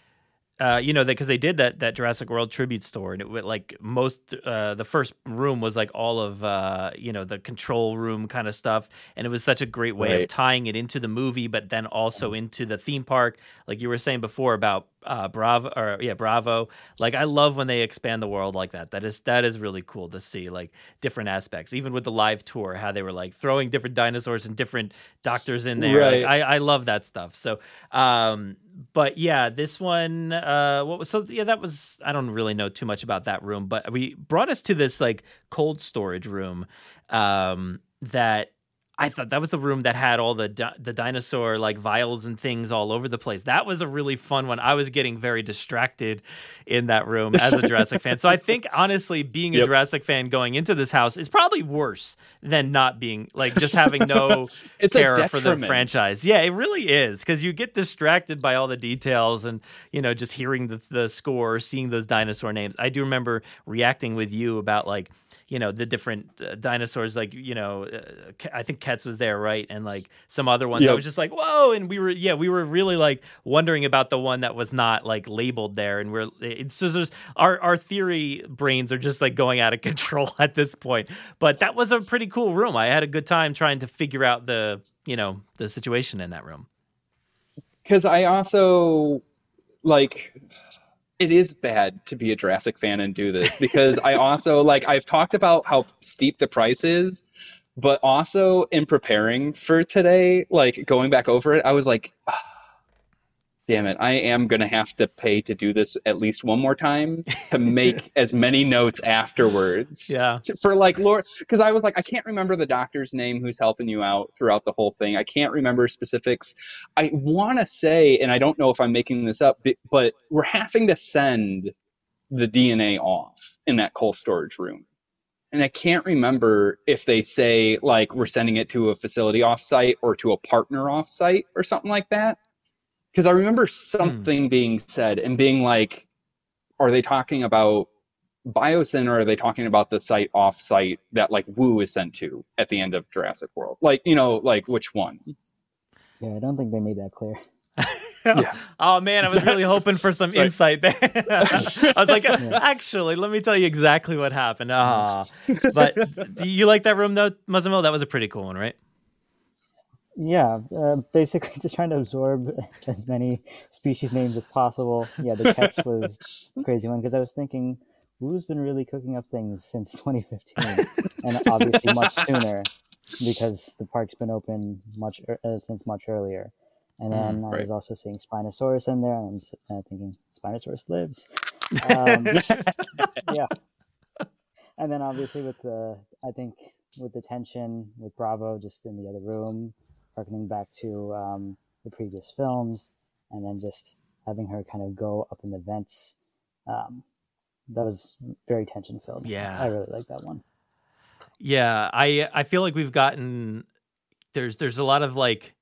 Speaker 4: Uh, you know, because they did that that Jurassic World tribute store, and it would like most uh, the first room was like all of uh, you know the control room kind of stuff, and it was such a great way of tying it into the movie, but then also into the theme park, like you were saying before about uh, Bravo or yeah Bravo. Like I love when they expand the world like that. That is that is really cool to see, like different aspects, even with the live tour, how they were like throwing different dinosaurs and different doctors in there. Like,
Speaker 7: Right.
Speaker 4: I I love that stuff. So um, but yeah, this one, uh, what was so? Yeah, that was. I don't really know too much about that room, but we brought us to this like cold storage room, um, that I thought that was the room that had all the di- the dinosaur like vials and things all over the place. That was a really fun one. I was getting very distracted in that room as a Jurassic fan. So I think honestly, being a Jurassic fan going into this house is probably worse than not being like just having no care for the franchise. Yeah, it really is because you get distracted by all the details and you know just hearing the the score, seeing those dinosaur names. I do remember reacting with you about like you know the different uh, dinosaurs like you know uh, i think Ketz was there right? And like some other ones. I was just like whoa and we were yeah we were really like wondering about the one that was not like labeled there. And we're it's just just- our our theory brains are just like going out of control at this point. But that was a pretty cool room. I had a good time trying to figure out the you know the situation in that room.
Speaker 7: Because I also like it is bad to be a Jurassic fan and do this because I also like I've talked about how steep the price is, but also in preparing for today, like going back over it, I was like, "Ah, damn it, I am gonna have to pay to do this at least one more time to make as many notes afterwards
Speaker 4: yeah
Speaker 7: to- for like Lord, because I was like, I can't remember the doctor's name who's helping you out throughout the whole thing. I can't remember specifics. I want to say, and I don't know if I'm making this up, but we're having to send the DNA off in that cold storage room. And I can't remember if they say like we're sending it to a facility offsite or to a partner offsite or something like that. Because I remember something being said and being like, are they talking about Biosyn or are they talking about the site off site that like Wu is sent to at the end of Jurassic World? Like, you know, like which one?
Speaker 8: Yeah, I don't think they made that clear.
Speaker 7: Yeah.
Speaker 4: Oh man, I was really hoping for some
Speaker 7: Right.
Speaker 4: insight there. I was like, actually, let me tell you exactly what happened. Ah, but do you like that room though, Muzzammil? That was a pretty cool one, right?
Speaker 8: Yeah, uh, basically just trying to absorb as many species names as possible. Yeah, the Ketz was a crazy one because I was thinking, Wu's been really cooking up things since 2015, and obviously much sooner because the park's been open much uh, since much earlier. And then I
Speaker 7: right.
Speaker 8: was also seeing Spinosaurus in there, and I'm uh, thinking Spinosaurus lives. Um, yeah. And then obviously with the, I think with the tension with Bravo just in the other room, harkening back to um, the previous films, and then just having her kind of go up in the vents. Um, that was very tension filled.
Speaker 4: Yeah.
Speaker 8: I really like that one.
Speaker 4: Yeah, I I feel like we've gotten there's there's a lot of like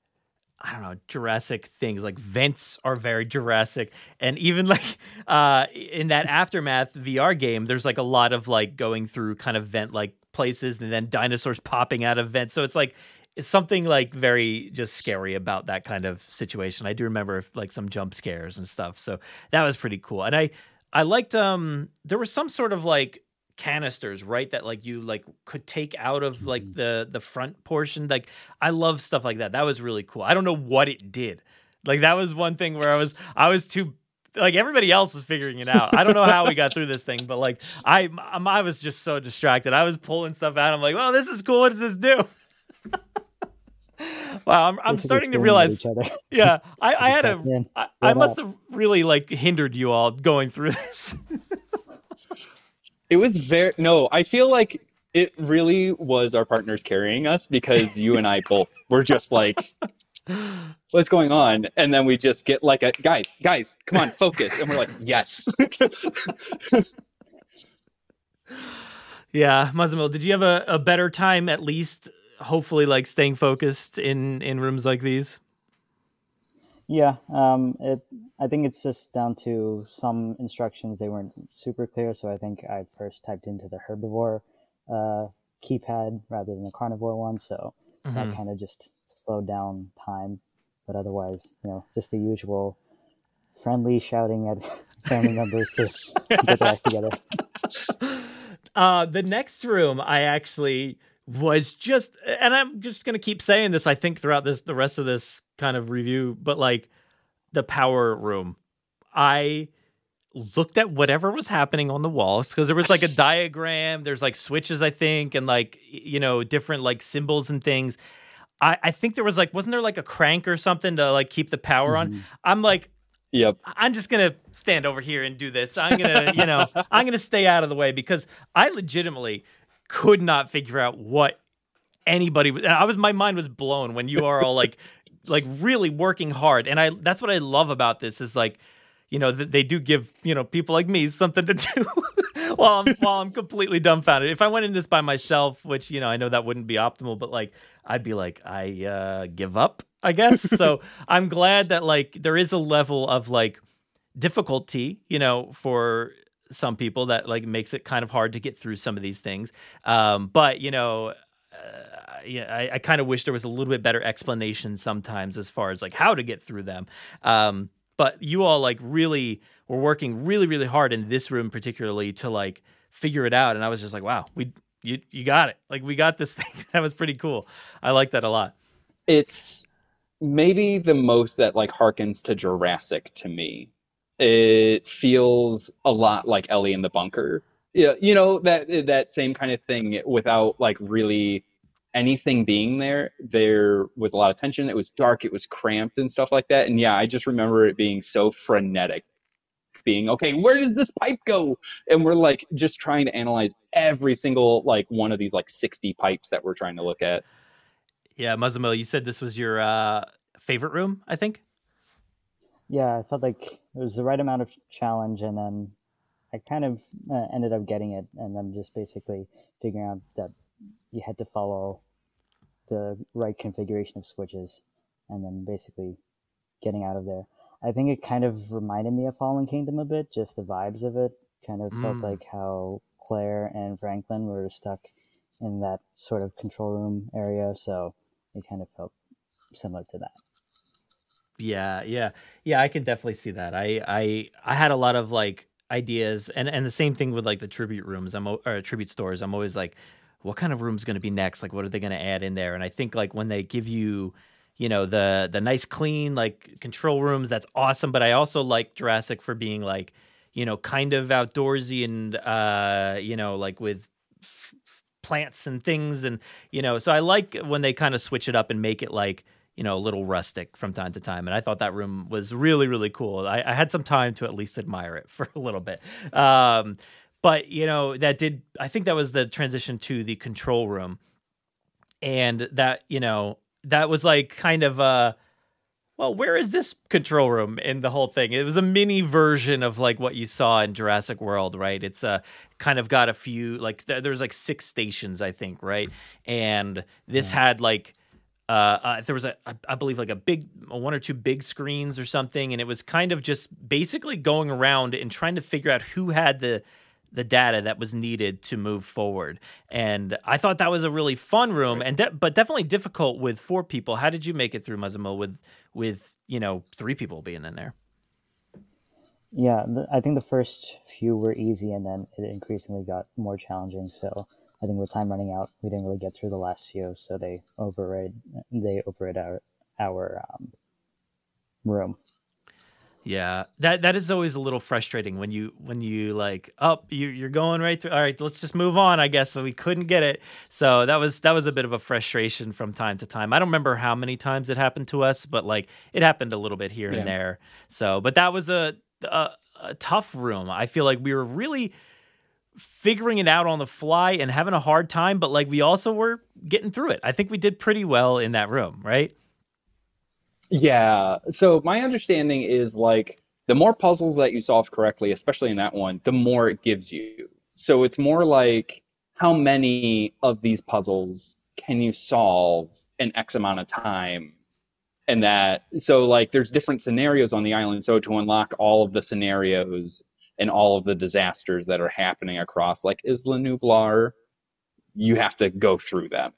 Speaker 4: I don't know Jurassic things like vents are very Jurassic, and even like uh in that aftermath VR game, there's like a lot of like going through kind of vent like places, and then dinosaurs popping out of vents. So it's like it's something like very just scary about that kind of situation. I do remember like some jump scares and stuff, so that was pretty cool. And I I liked um there was some sort of like canisters right that like you like could take out of like the the front portion like i love stuff like that. That was really cool. I don't know what it did. Like that was one thing where i was i was too like everybody else was figuring it out. I don't know how we got through this thing but like i i was just so distracted. I was pulling stuff out. I'm like oh this is cool. What does this do wow i'm, I'm starting to realize
Speaker 8: each other.
Speaker 4: yeah i i had a
Speaker 8: in.
Speaker 4: I, I must have really like hindered you all going through this
Speaker 7: It was very no, I feel like it really was our partners carrying us because you and I both were just like what's going on? And then we just get like a guys, guys, come on, focus. And we're like, yes.
Speaker 4: Yeah, Muzzammil, did you have a, a better time at least hopefully like staying focused in in rooms like these?
Speaker 8: Yeah, um, it. I think it's just down to some instructions they weren't super clear. So I think I first typed into the herbivore uh, keypad rather than the carnivore one. So that kind of just slowed down time. But otherwise, you know, just the usual friendly shouting at family members to get back together.
Speaker 4: Uh the next room I actually was just and I'm just going to keep saying this I think throughout this the rest of this kind of review, but like the power room. I looked at whatever was happening on the walls because there was like a diagram there's like switches i think and like you know different like symbols and things i i think there was like wasn't there like a crank or something to like keep the power on mm-hmm. i'm like
Speaker 7: yep.
Speaker 4: i'm just gonna stand over here and do this i'm gonna you know i'm gonna stay out of the way because i legitimately could not figure out what anybody was i was my mind was blown when you are all like like really working hard and i that's what i love about this is like you know that they do give you know people like me something to do while I'm while I'm completely dumbfounded. If I went in this by myself, which you know I know that wouldn't be optimal, but like I'd be like I uh, give up, I guess. so I'm glad that like there is a level of like difficulty, you know, for some people that like makes it kind of hard to get through some of these things. Um, but you know, uh, yeah, I, I kind of wish there was a little bit better explanation sometimes as far as like how to get through them. Um, but you all like really were working really really hard in this room particularly to like figure it out, and I was just like, wow, we you you got it. Like we got this thing. that was pretty cool. I like that a lot.
Speaker 7: It's maybe the most that like harkens to Jurassic to me. It feels a lot like Ellie in the bunker. Yeah, you know that that same kind of thing without like really anything being there. There was a lot of tension. It was dark. It was cramped and stuff like that. And yeah, I just remember it being so frenetic. Being okay, where does this pipe go? And we're like just trying to analyze every single like one of these like sixty pipes that we're trying to look at.
Speaker 4: Yeah, Muzzammil, you said this was your uh, favorite room, I think.
Speaker 8: Yeah, I felt like it was the right amount of challenge, and then I kind of uh, ended up getting it, and then just basically figuring out that you had to follow the right configuration of switches, and then basically getting out of there. I think it kind of reminded me of Fallen Kingdom a bit, just the vibes of it. Kind of mm. felt like how Claire and Franklin were stuck in that sort of control room area, so it kind of felt similar to that.
Speaker 4: Yeah, yeah, yeah. I can definitely see that. I, I, I had a lot of like ideas, and and the same thing with like the tribute rooms. I'm or tribute stores. I'm always like, what kind of room's going to be next? Like, what are they going to add in there? And I think like when they give you, you know, the the nice clean like control rooms, that's awesome. But I also like Jurassic for being like, you know, kind of outdoorsy and uh, you know, like with plants and things and you know so i like when they kind of switch it up and make it like you know a little rustic from time to time and i thought that room was really really cool i, I had some time to at least admire it for a little bit um, but you know that did i think that was the transition to the control room and that you know that was like kind of a, well, where is this control room in the whole thing? It was a mini version of like what you saw in Jurassic World, right? It's a uh, kind of got a few like th- there's like six stations, I think, right? And this yeah. had like uh, uh, there was a I believe like a big one or two big screens or something, and it was kind of just basically going around and trying to figure out who had the the data that was needed to move forward. And I thought that was a really fun room, and de- but definitely difficult with four people. How did you make it through Muzzammil with with you know three people being in there?
Speaker 8: Yeah, I think the first few were easy, and then it increasingly got more challenging. So I think with time running out, we didn't really get through the last few, so they override they override our our um, room.
Speaker 4: Yeah, that that is always a little frustrating when you when you like up oh, you you're going right through. All right, let's just move on. I guess so we couldn't get it. So that was that was a bit of a frustration from time to time. I don't remember how many times it happened to us, but like it happened a little bit here yeah. and there. So, but that was a, a a tough room. I feel like we were really figuring it out on the fly and having a hard time, but like we also were getting through it. I think we did pretty well in that room, right?
Speaker 7: Yeah. So my understanding is like the more puzzles that you solve correctly, especially in that one, the more it gives you. So it's more like how many of these puzzles can you solve in X amount of time? And that, so like there's different scenarios on the island. So to unlock all of the scenarios and all of the disasters that are happening across like Isla Nublar, you have to go through them.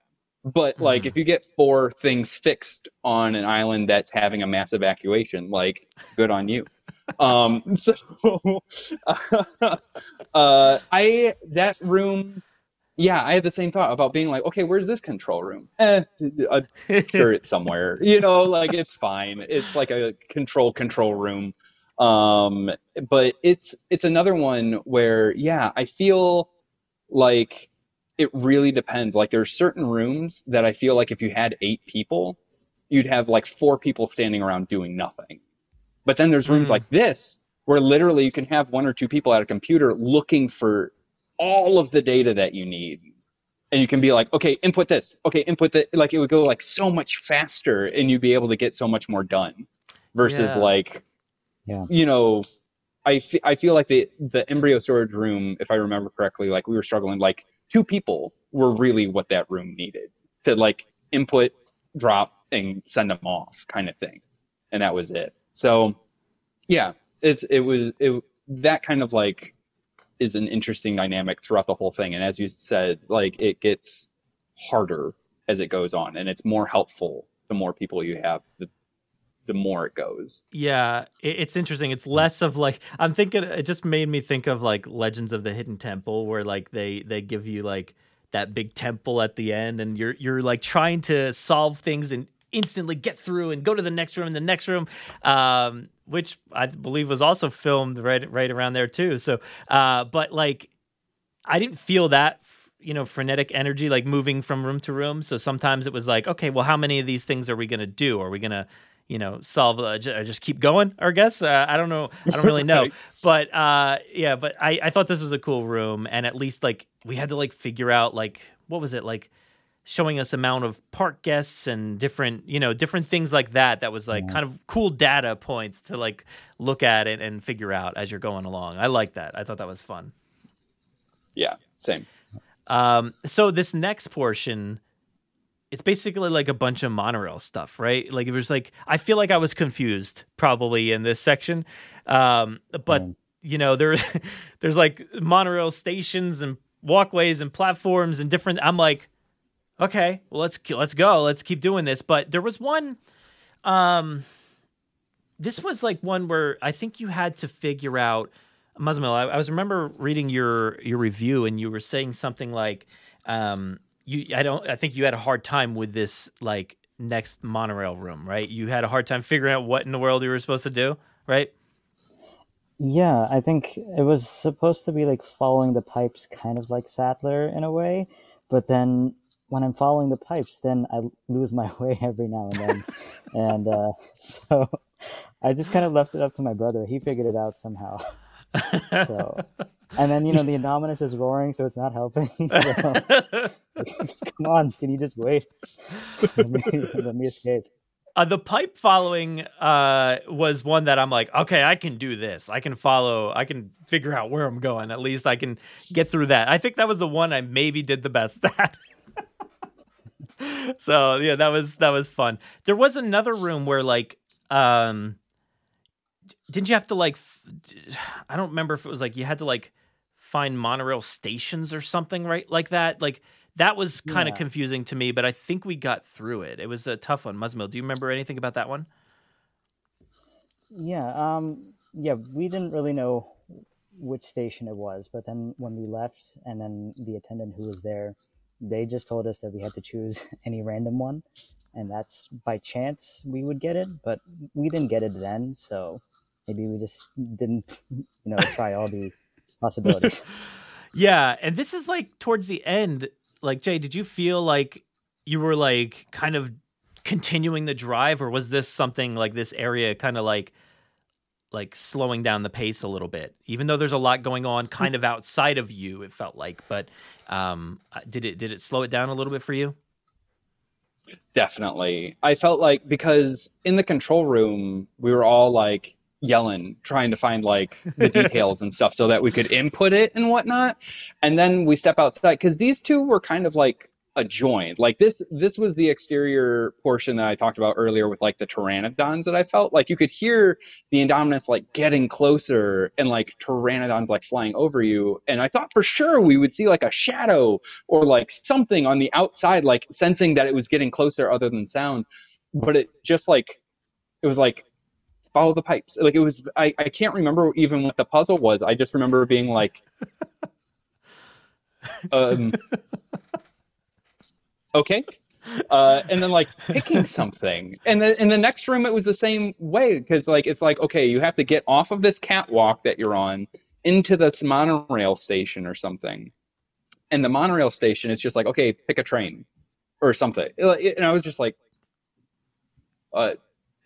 Speaker 7: But like, mm. if you get four things fixed on an island that's having a mass evacuation, like, good on you. um, so, uh, I that room, yeah, I had the same thought about being like, okay, where's this control room? Eh, I'm sure it's somewhere. You know, like it's fine. It's like a control control room. Um, but it's it's another one where, yeah, I feel like it really depends. Like there are certain rooms that I feel like if you had eight people, you'd have like four people standing around doing nothing. But then there's rooms mm. like this where literally you can have one or two people at a computer looking for all of the data that you need. And you can be like, okay, input this. Okay, input that. Like it would go like so much faster and you'd be able to get so much more done versus yeah. like, yeah. you know, I, f- I feel like the, the embryo storage room, if I remember correctly, like we were struggling, like two people were really what that room needed to like input, drop, and send them off kind of thing. And that was it. So yeah, it's it was it that kind of like is an interesting dynamic throughout the whole thing and as you said like it gets harder as it goes on and it's more helpful the more people you have the the more it goes
Speaker 4: Yeah, it's interesting. It's less of like I'm thinking. It just made me think of like Legends of the Hidden Temple, where like they they give you like that big temple at the end, and you're you're like trying to solve things and instantly get through and go to the next room and the next room, um, which I believe was also filmed right right around there too. So, uh, but like I didn't feel that you know frenetic energy like moving from room to room. So sometimes it was like, okay, well, how many of these things are we gonna do? Are we gonna you know solve uh, j- just keep going i guess? Uh, i don't know i don't really know.
Speaker 7: Right.
Speaker 4: but uh yeah but I, I thought this was a cool room and at least like we had to like figure out like what was it like showing us amount of park guests and different you know different things like that that was like kind of cool data points to like look at it and figure out as you're going along. I like that. I thought that was fun.
Speaker 7: Yeah same.
Speaker 4: Um, so this next portion, it's basically like a bunch of monorail stuff, right? Like it was like I feel like I was confused probably in this section, um, but you know there's there's like monorail stations and walkways and platforms and different. I'm like, okay, well let's let's go, let's keep doing this. But there was one, um, this was like one where I think you had to figure out. Muzzmel, I, I was remember reading your your review and you were saying something like, um, you I don't I think you had a hard time with this like next monorail room, right? You had a hard time figuring out what in the world you were supposed to do, right?
Speaker 8: Yeah, I think it was supposed to be like following the pipes, kind of like Sattler in a way. But then when I'm following the pipes, then I lose my way every now and then. and uh, so I just kind of left it up to my brother. He figured it out somehow. so, and then, you know, the Indominus is roaring, so it's not helping. So, come on, can you just wait? let, me, let me escape.
Speaker 4: Uh, the pipe following uh, was one that I'm like, okay, I can do this. I can follow. I can figure out where I'm going. At least I can get through that. I think that was the one I maybe did the best at. so yeah, that was that was fun. There was another room where like, um, didn't you have to like, f- I don't remember if it was like you had to like find monorail stations or something, right? Like that, like. That was kind of
Speaker 8: Yeah.
Speaker 4: confusing to me, but I think we got through it. It was a tough one. Muzzmil, do you remember anything about that one?
Speaker 8: Yeah, um, yeah, we didn't really know which station it was, but then when we left, and then the attendant who was there, they just told us that we had to choose any random one, and that's by chance we would get it, but we didn't get it then, so maybe we just didn't, you know, try all the possibilities.
Speaker 4: Yeah, and this is like towards the end. Like Jay, did you feel like you were like kind of continuing the drive, or was this something like this area kind of like like slowing down the pace a little bit? Even though there's a lot going on, kind of outside of you, it felt like. But um, uh, did it did it slow it down a little bit for you?
Speaker 7: Definitely. I felt like because in the control room, we were all like yelling, trying to find like the details and stuff so that we could input it and whatnot. And then we step outside because these two were kind of like adjoined. Like this this was the exterior portion that I talked about earlier with like the pteranodons that I felt. Like you could hear the Indominus like getting closer and like pteranodons like flying over you. And I thought for sure we would see like a shadow or like something on the outside, like sensing that it was getting closer other than sound. But it just like it was like follow the pipes. Like it was I, I can't remember even what the puzzle was. I just remember being like um okay. Uh, and then like picking something, and then in the next room it was the same way because like it's like okay, you have to get off of this catwalk that you're on into this monorail station or something, and the monorail station is just like okay, pick a train or something, and I was just like, uh,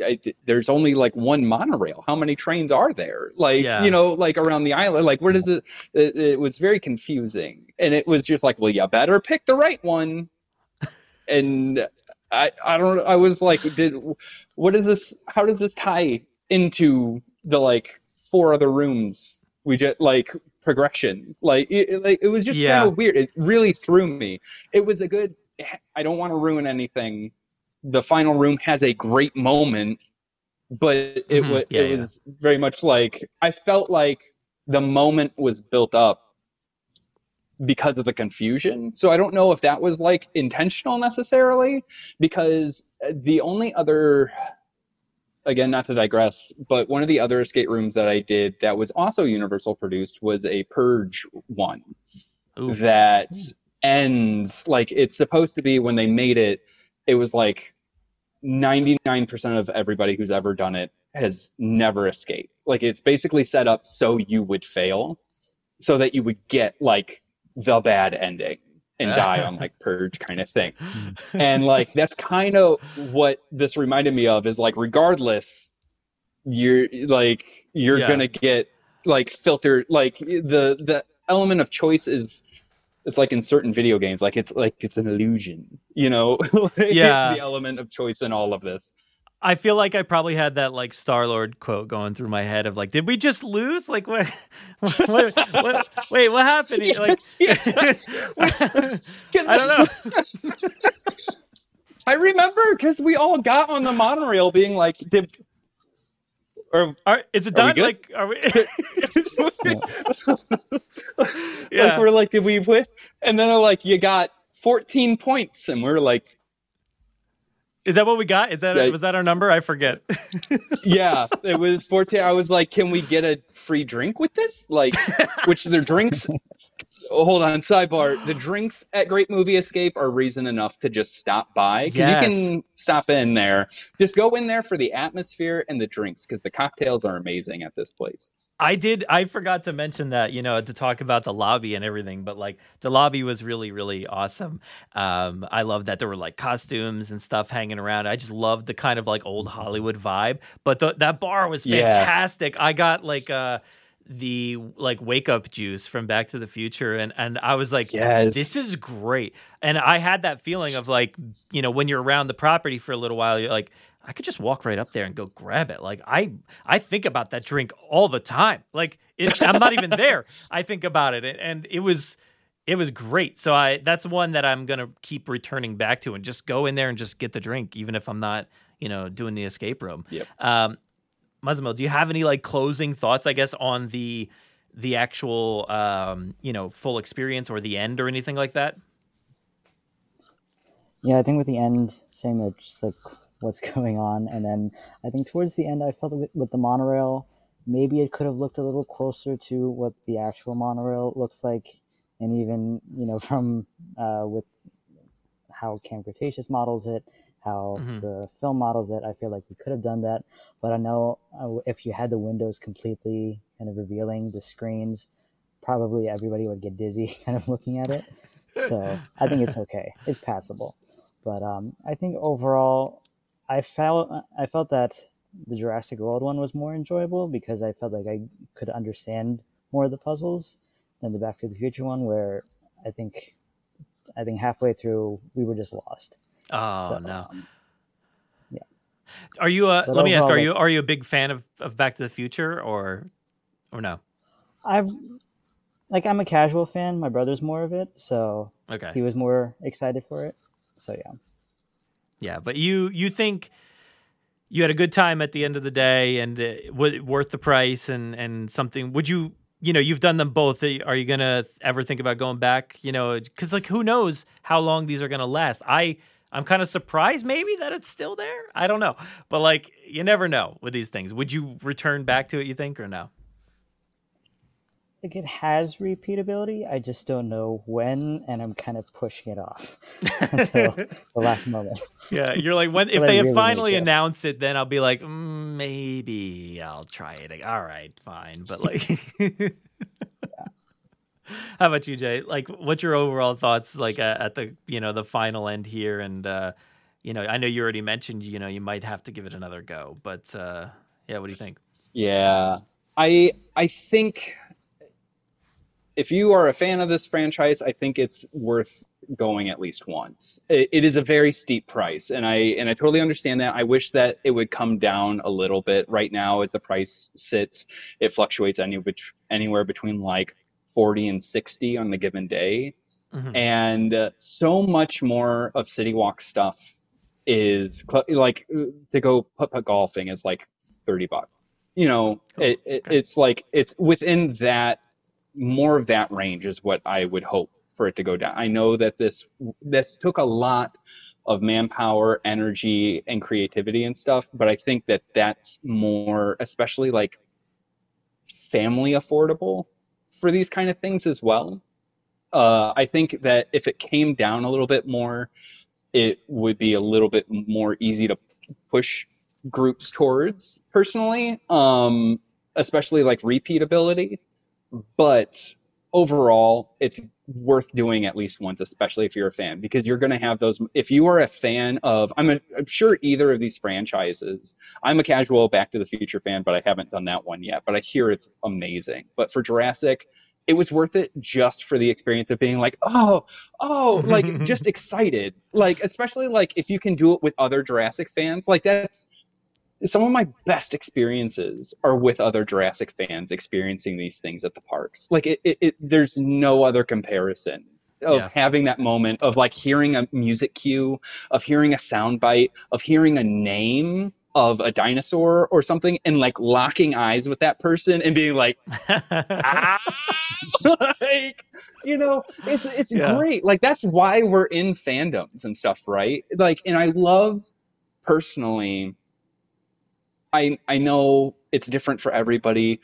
Speaker 7: I, there's only like one monorail. How many trains are there? Like
Speaker 4: Yeah.
Speaker 7: you know, like around the island. Like where does it, it? It was very confusing, and it was just like, well, you better pick the right one. And I, I don't. I was like, did what is this? How does this tie into the like four other rooms? We just like progression. Like it, like it was just
Speaker 4: Yeah.
Speaker 7: kind of weird. It really threw me. It was a good. I don't want to ruin anything the final room has a great moment, but it
Speaker 4: Mhm.
Speaker 7: was
Speaker 4: Yeah,
Speaker 7: it
Speaker 4: yeah.
Speaker 7: was very much like I felt like the moment was built up because of the confusion. So I don't know if that was like intentional necessarily, because the only other, again, not to digress, but one of the other escape rooms that I did that was also Universal produced was a Purge one
Speaker 4: Ooh.
Speaker 7: that ends like it's supposed to be when they made it, it was like 99% of everybody who's ever done it has never escaped. Like it's basically set up so you would fail, so that you would get like the bad ending and die on like purge kind of thing. And like that's kind of what this reminded me of is like regardless you're like you're
Speaker 4: Yeah.
Speaker 7: going to get like filtered like the the element of choice is it's like in certain video games like it's like it's an illusion, you know? Like,
Speaker 4: Yeah.
Speaker 7: the element of choice in all of this.
Speaker 4: I feel like I probably had that like Star Lord quote going through my head of like, did we just lose? Like what? what, what wait, what happened? Like, I don't know.
Speaker 7: I remember because we all got on the monorail being like, did or
Speaker 4: Are, is it done? Like, are we?
Speaker 7: like
Speaker 4: Yeah.
Speaker 7: we're like, did we win? And then they're like, you got 14 points, and we're like,
Speaker 4: Is that what we got? Is that
Speaker 7: Yeah.
Speaker 4: was that our number? I forget.
Speaker 7: yeah, it was 14. I was like, can we get a free drink with this? Like, which their drinks. Oh, hold on, sidebar. The drinks at Great Movie Escape are reason enough to just stop by because
Speaker 4: Yes.
Speaker 7: you can stop in there. Just go in there for the atmosphere and the drinks because the cocktails are amazing at this place.
Speaker 4: I did. I forgot to mention that, you know, to talk about the lobby and everything, but like the lobby was really, really awesome. Um, I love that there were like costumes and stuff hanging around. I just loved the kind of like old Hollywood vibe. But the, that bar was
Speaker 7: Yeah.
Speaker 4: fantastic. I got like uh, the like wake up juice from Back to the Future, and and I was like,
Speaker 7: Yes.
Speaker 4: this is great. And I had that feeling of like, you know, when you're around the property for a little while, you're like, I could just walk right up there and go grab it. Like I, I think about that drink all the time. Like it, I'm not even there. I think about it, and, it was, it was great. So I, that's one that I'm gonna keep returning back to, and just go in there and just get the drink, even if I'm not, you know, doing the escape room.
Speaker 7: Yep.
Speaker 4: Um, Massimo, do you have any like closing thoughts? I guess on the, the actual, um, you know, full experience or the end or anything like that.
Speaker 8: Yeah, I think with the end, same with just like what's going on, and then I think towards the end, I felt with, the monorail, maybe it could have looked a little closer to what the actual monorail looks like, and even you know from uh, with how Camp Cretaceous models it, how
Speaker 4: Mhm.
Speaker 8: the film models it, I feel like we could have done that. But I know uh, if you had the windows completely kind of revealing the screens, probably everybody would get dizzy kind of looking at it. So I think it's okay. It's passable. But um, I think overall, I felt I felt that the Jurassic World one was more enjoyable because I felt like I could understand more of the puzzles than the Back to the Future one, where I think I think halfway through we were just lost.
Speaker 4: Oh
Speaker 8: So,
Speaker 4: no.
Speaker 8: um,
Speaker 4: Are you? a?
Speaker 8: But
Speaker 4: let me ask. Are you? Are you a big fan of, of Back to the Future or, or no?
Speaker 8: I've like I'm a casual fan. My brother's more of it, so
Speaker 4: Okay.
Speaker 8: he was more excited for it. So yeah.
Speaker 4: Yeah, but you you think you had a good time at the end of the day and uh, w- worth the price and and something. Would you? You know, you've done them both. Are you gonna ever think about going back? You know, because like who knows how long these are gonna last? I I'm kind of surprised maybe that it's still there. I don't know, but like you never know with these things. Would you return back to it? You think or no?
Speaker 8: Like it has repeatability. I just don't know when, and I'm kind of pushing it off until the last moment.
Speaker 4: Yeah, you're like when if they
Speaker 8: really
Speaker 4: finally announce it, then I'll be like, mm, maybe I'll try it. All right, fine. But like, how about you, Jay? Like, what's your overall thoughts like uh, at the you know the final end here? And uh, you know, I know you already mentioned you know you might have to give it another go, but uh, yeah, what do you think?
Speaker 7: Yeah. I I think if you are a fan of this franchise, I think it's worth going at least once. It, it is a very steep price, and I and I totally understand that. I wish that it would come down a little bit. Right now, as the price sits, it fluctuates any, anywhere between like forty and sixty on the given day
Speaker 4: Mhm.
Speaker 7: and uh, so much more of City Walk stuff is cl- like to go putt putt golfing is like thirty bucks. You know, it, it
Speaker 4: okay.
Speaker 7: it's like it's within that more of that range is what I would hope for it to go down. I know that this this took a lot of manpower, energy, and creativity and stuff, but I think that that's more, especially like family affordable for these kind of things as well. Uh, I think that if it came down a little bit more, it would be a little bit more easy to push groups towards personally, um, especially like repeatability. But overall, it's worth doing at least once, especially if you're a fan, because you're going to have those. If you are a fan of, I'm, a, I'm sure either of these franchises, I'm a casual Back to the Future fan, but I haven't done that one yet. But I hear it's amazing. But for Jurassic, it was worth it just for the experience of being like, oh, oh, like just excited. Like, especially like if you can do it with other Jurassic fans, like that's some of my best experiences are with other Jurassic fans experiencing these things at the parks. Like it, it, it there's no other comparison of
Speaker 4: Yeah.
Speaker 7: having that moment of like hearing a music cue, of hearing a sound bite, of hearing a name of a dinosaur or something and like locking eyes with that person and being like ah! like you know it's it's
Speaker 4: Yeah.
Speaker 7: great like that's why we're in fandoms and stuff right like and i love personally i i know it's different for everybody.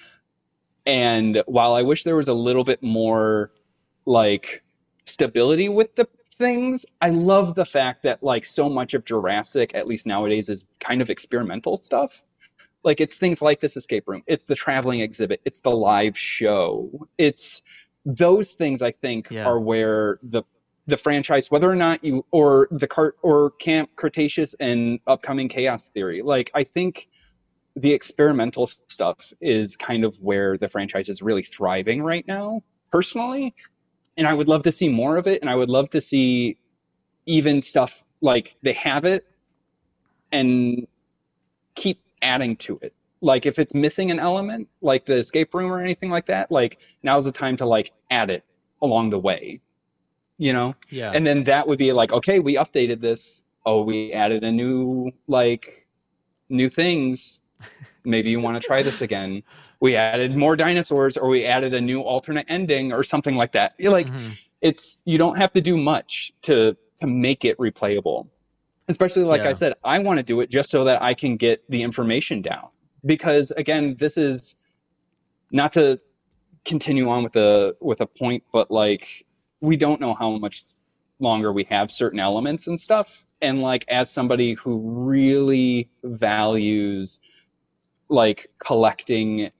Speaker 7: And while i wish there was a little bit more like stability with the things i love the fact that like so much of jurassic at least nowadays is kind of experimental stuff. Like it's things like this escape room. It's the traveling exhibit. It's the live show. It's those things i think
Speaker 4: Yeah.
Speaker 7: are where the the franchise whether or not you or the cart or camp cretaceous and upcoming chaos theory. Like i think the experimental stuff is kind of where the franchise is really thriving right now personally. And i would love to see more of it and i would love to see even stuff like they have it and keep adding to it. Like if it's missing an element like the escape room or anything like that like now's the time to like add it along the way you know?
Speaker 4: Yeah.
Speaker 7: and then that would be like okay we updated this. Oh we added a new like new things maybe you want to try this again. We added more dinosaurs or we added a new alternate ending or something like that. You're like
Speaker 4: Mhm.
Speaker 7: it's you don't have to do much to to make it replayable. Especially like
Speaker 4: Yeah.
Speaker 7: i said i want to do it just so that i can get the information down. Because again this is not to continue on with a with a point but like we don't know how much longer we have certain elements and stuff. And like as somebody who really values like collecting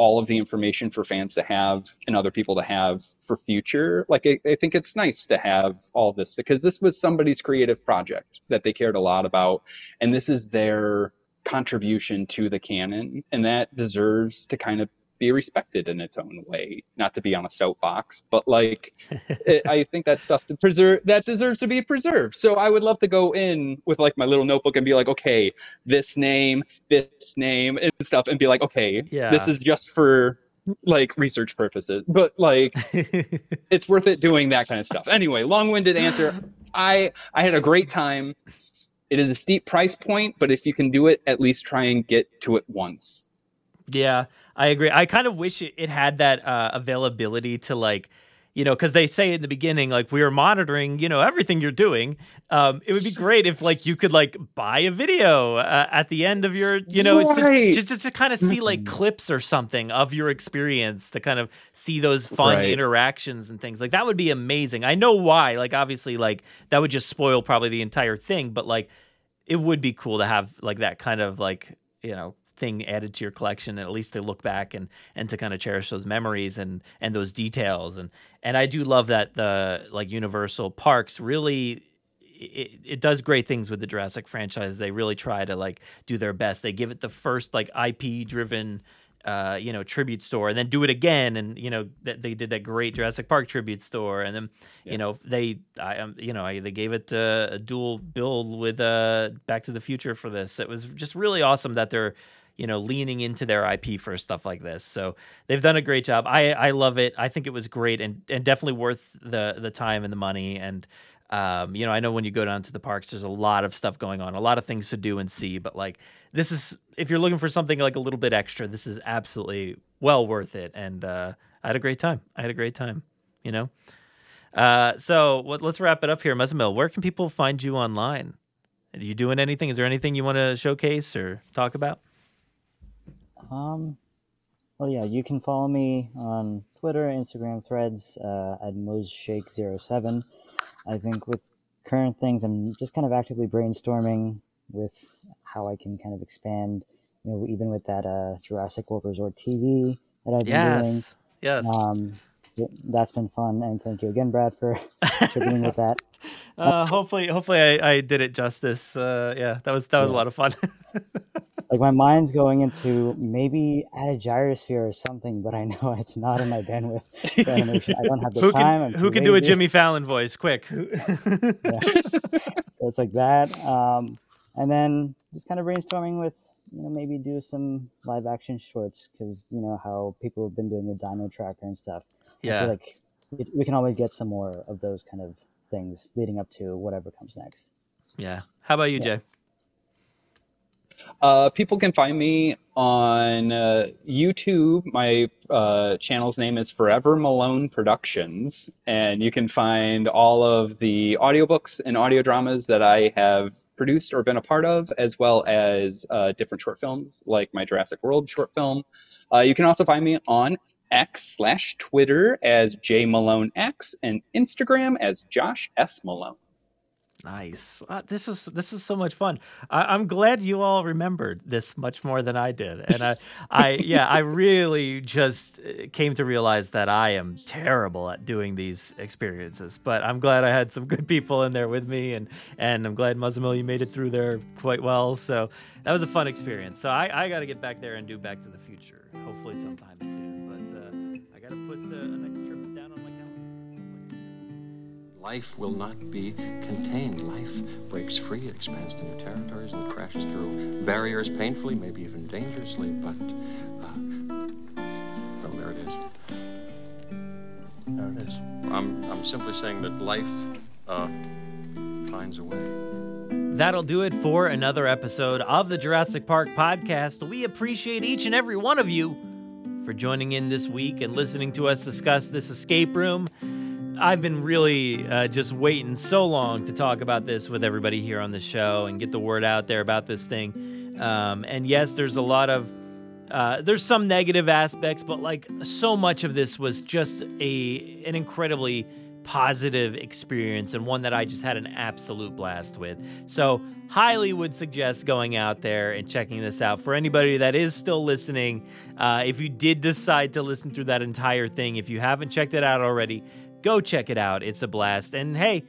Speaker 7: all of the information for fans to have and other people to have for future like I, I think it's nice to have all this because this was somebody's creative project that they cared a lot about and this is their contribution to the canon and that deserves to kind of be respected in its own way not to be on a soapbox but like it, i think that stuff to preserve that deserves to be preserved. So i would love to go in with like my little notebook and be like okay this name this name and stuff and be like okay
Speaker 4: Yeah.
Speaker 7: this is just for like research purposes. But like it's worth it doing that kind of stuff. Anyway long-winded answer. I i had a great time. It is a steep price point but if you can do it at least try and get to it once.
Speaker 4: Yeah, I agree. I kind of wish it, it had that uh, availability to like, you know, because they say in the beginning like we are monitoring, you know, everything you're doing. Um, it would be great if like you could like buy a video uh, at the end of your, you know,
Speaker 7: Right.
Speaker 4: just, just to kind of see like clips or something of your experience to kind of see those fun
Speaker 7: Right.
Speaker 4: interactions and things like that would be amazing. I know why. Like obviously, like that would just spoil probably the entire thing, but like it would be cool to have like that kind of like you know thing added to your collection and at least to look back and and to kind of cherish those memories and and those details and and I do love that the like Universal Parks really it, it does great things with the Jurassic franchise. They really try to like do their best. They give it the first like IP driven uh, you know, tribute store, and then do it again. And you know, that they did a great Jurassic Park tribute store, and then you know they, I, um, you know, I, they gave it uh, a dual build with uh, Back to the Future for this. It was just really awesome that they're, you know, leaning into their IP for stuff like this. So they've done a great job. I, I love it. I think it was great and and definitely worth the the time and the money and. Um, you know, I know when you go down to the parks, there's a lot of stuff going on, a lot of things to do and see. But like, this is if you're looking for something like a little bit extra, this is absolutely well worth it. And uh, I had a great time. I had a great time. You know. Uh, so what, let's wrap it up here, Muzzammil. Where can people find you online? Are you doing anything? Is there anything you want to showcase or talk about?
Speaker 8: Um, well, yeah, you can follow me on Twitter, Instagram, Threads uh, at muzzshaik07. I think with current things, I'm just kind of actively brainstorming with how I can kind of expand. You know, even with that uh, Jurassic World Resort TV that I've been doing.
Speaker 4: Yes. Yes.
Speaker 8: Um, that's been fun, and thank you again, Brad, for in with that.
Speaker 4: Uh, hopefully, hopefully I, I did it justice. Uh, yeah, that was that was a lot of fun.
Speaker 8: Like my mind's going into maybe add a gyrosphere or something, but I know it's not in my bandwidth. I don't have the
Speaker 4: who
Speaker 8: time. I'm
Speaker 4: can who can do a. Jimmy Fallon voice? Quick.
Speaker 8: So it's like that, um, and then just kind of brainstorming with you know maybe do some live action shorts because you know how people have been doing the Dino Tracker and stuff.
Speaker 4: Yeah.
Speaker 8: like it, we can always get some more of those kind of things leading up to whatever comes next.
Speaker 4: Yeah. How about you, Jay?
Speaker 7: Uh, people can find me on uh, YouTube. My uh, channel's name is Forever Malone Productions, and you can find all of the audiobooks and audio dramas that I have produced or been a part of, as well as uh, different short films like my Jurassic World short film. Uh, you can also find me on X slash Twitter as J Malone X and Instagram as Josh S Malone.
Speaker 4: Nice. Uh, this was this was so much fun. I, I'm glad you all remembered this much more than I did, and I, I yeah, I really just uh, came to realize that I am terrible at doing these experiences. But I'm glad I had some good people in there with me, and and I'm glad Muzzammil you made it through there quite well. So that was a fun experience. So I, I got to get back there and do Back to the Future, hopefully sometime soon. But uh, I got to put uh,
Speaker 9: Life will not be contained. Life breaks free, expands to new territories, and crashes through barriers painfully, maybe even dangerously, but, uh, well, there it is. There it is. I'm, I'm simply saying that life uh, finds a way.
Speaker 4: That'll do it for another episode of the Jurassic Park podcast. We appreciate each and every one of you for joining in this week and listening to us discuss this escape room. I've been really uh, just waiting so long to talk about this with everybody here on the show and get the word out there about this thing. Um, and yes, there's a lot of uh, there's some negative aspects, but like so much of this was just a an incredibly positive experience and one that I just had an absolute blast with. So, highly would suggest going out there and checking this out. For anybody that is still listening, uh, if you did decide to listen through that entire thing, if you haven't checked it out already, go check it out. It's a blast. And hey,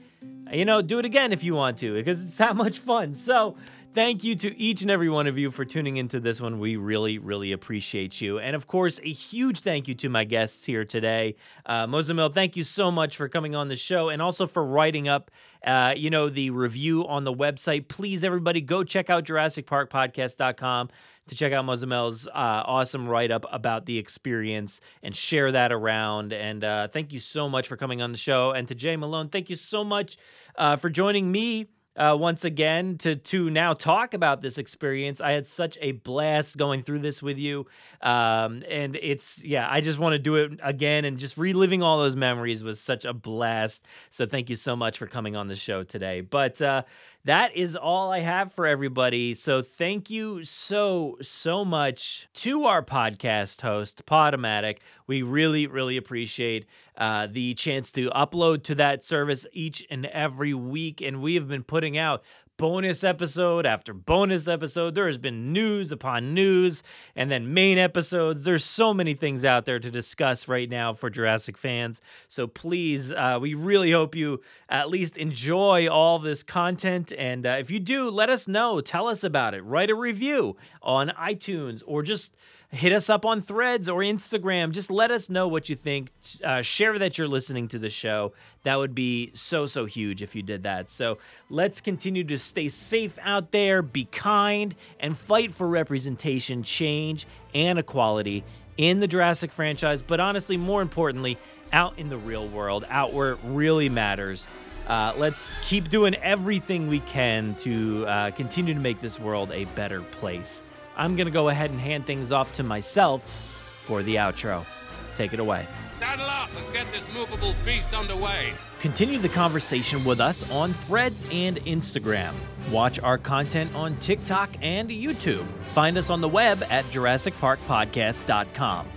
Speaker 4: you know, do it again if you want to because it's that much fun. So, thank you to each and every one of you for tuning into this one. We really, really appreciate you. And of course, a huge thank you to my guests here today. Uh, Muzzammil, thank you so much for coming on the show and also for writing up, uh, you know, the review on the website. Please, everybody, go check out JurassicParkPodcast.com to check out Muzzammil's uh, awesome write up about the experience and share that around. And uh, thank you so much for coming on the show. And to Jay Malone, thank you so much uh, for joining me. Uh, once again, to to now talk about this experience, I had such a blast going through this with you, um, and it's yeah, I just want to do it again and just reliving all those memories was such a blast. So thank you so much for coming on the show today. But uh, that is all I have for everybody. So thank you so, so much to our podcast host, Podomatic. We really, really appreciate uh, the chance to upload to that service each and every week. And we have been putting out bonus episode after bonus episode. There has been news upon news and then main episodes. There's so many things out there to discuss right now for Jurassic fans. So please, uh, we really hope you at least enjoy all this content. And uh, if you do, let us know. Tell us about it. Write a review on iTunes or just hit us up on threads or Instagram. Just let us know what you think. Uh, share that you're listening to the show. That would be so, so huge if you did that. So let's continue to stay safe out there, be kind, and fight for representation, change, and equality in the Jurassic franchise. But honestly, more importantly, out in the real world, out where it really matters. Uh, let's keep doing everything we can to uh, continue to make this world a better place. I'm going to go ahead and hand things off to myself for the outro. take it away.
Speaker 10: Saddle up, let's get this movable feast underway.
Speaker 4: Continue the conversation with us on Threads and Instagram. Watch our content on TikTok and YouTube. Find us on the web at JurassicParkPodcast.com.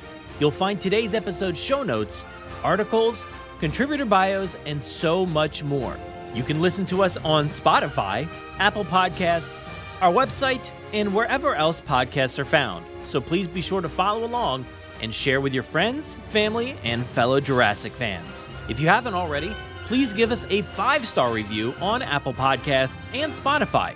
Speaker 4: You'll find today's episode show notes, articles, contributor bios, and so much more. You can listen to us on Spotify, Apple Podcasts, our website, and wherever else podcasts are found. So please be sure to follow along and share with your friends, family, and fellow Jurassic fans. If you haven't already, please give us a five star review on Apple Podcasts and Spotify.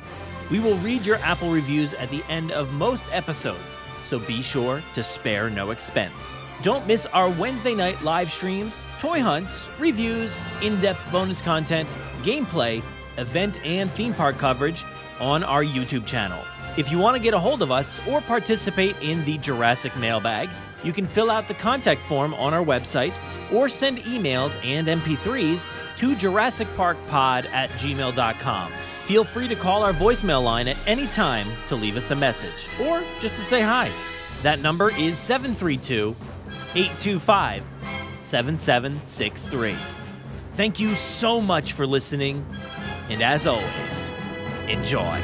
Speaker 4: We will read your Apple reviews at the end of most episodes, so be sure to spare no expense. Don't miss our Wednesday night live streams, toy hunts, reviews, in depth bonus content, gameplay, event, and theme park coverage on our YouTube channel. If you want to get a hold of us or participate in the Jurassic mailbag, you can fill out the contact form on our website or send emails and MP3s to JurassicParkPod at gmail.com. Feel free to call our voicemail line at any time to leave us a message or just to say hi. That number is 732 825 7763. Thank you so much for listening, and as always, enjoy.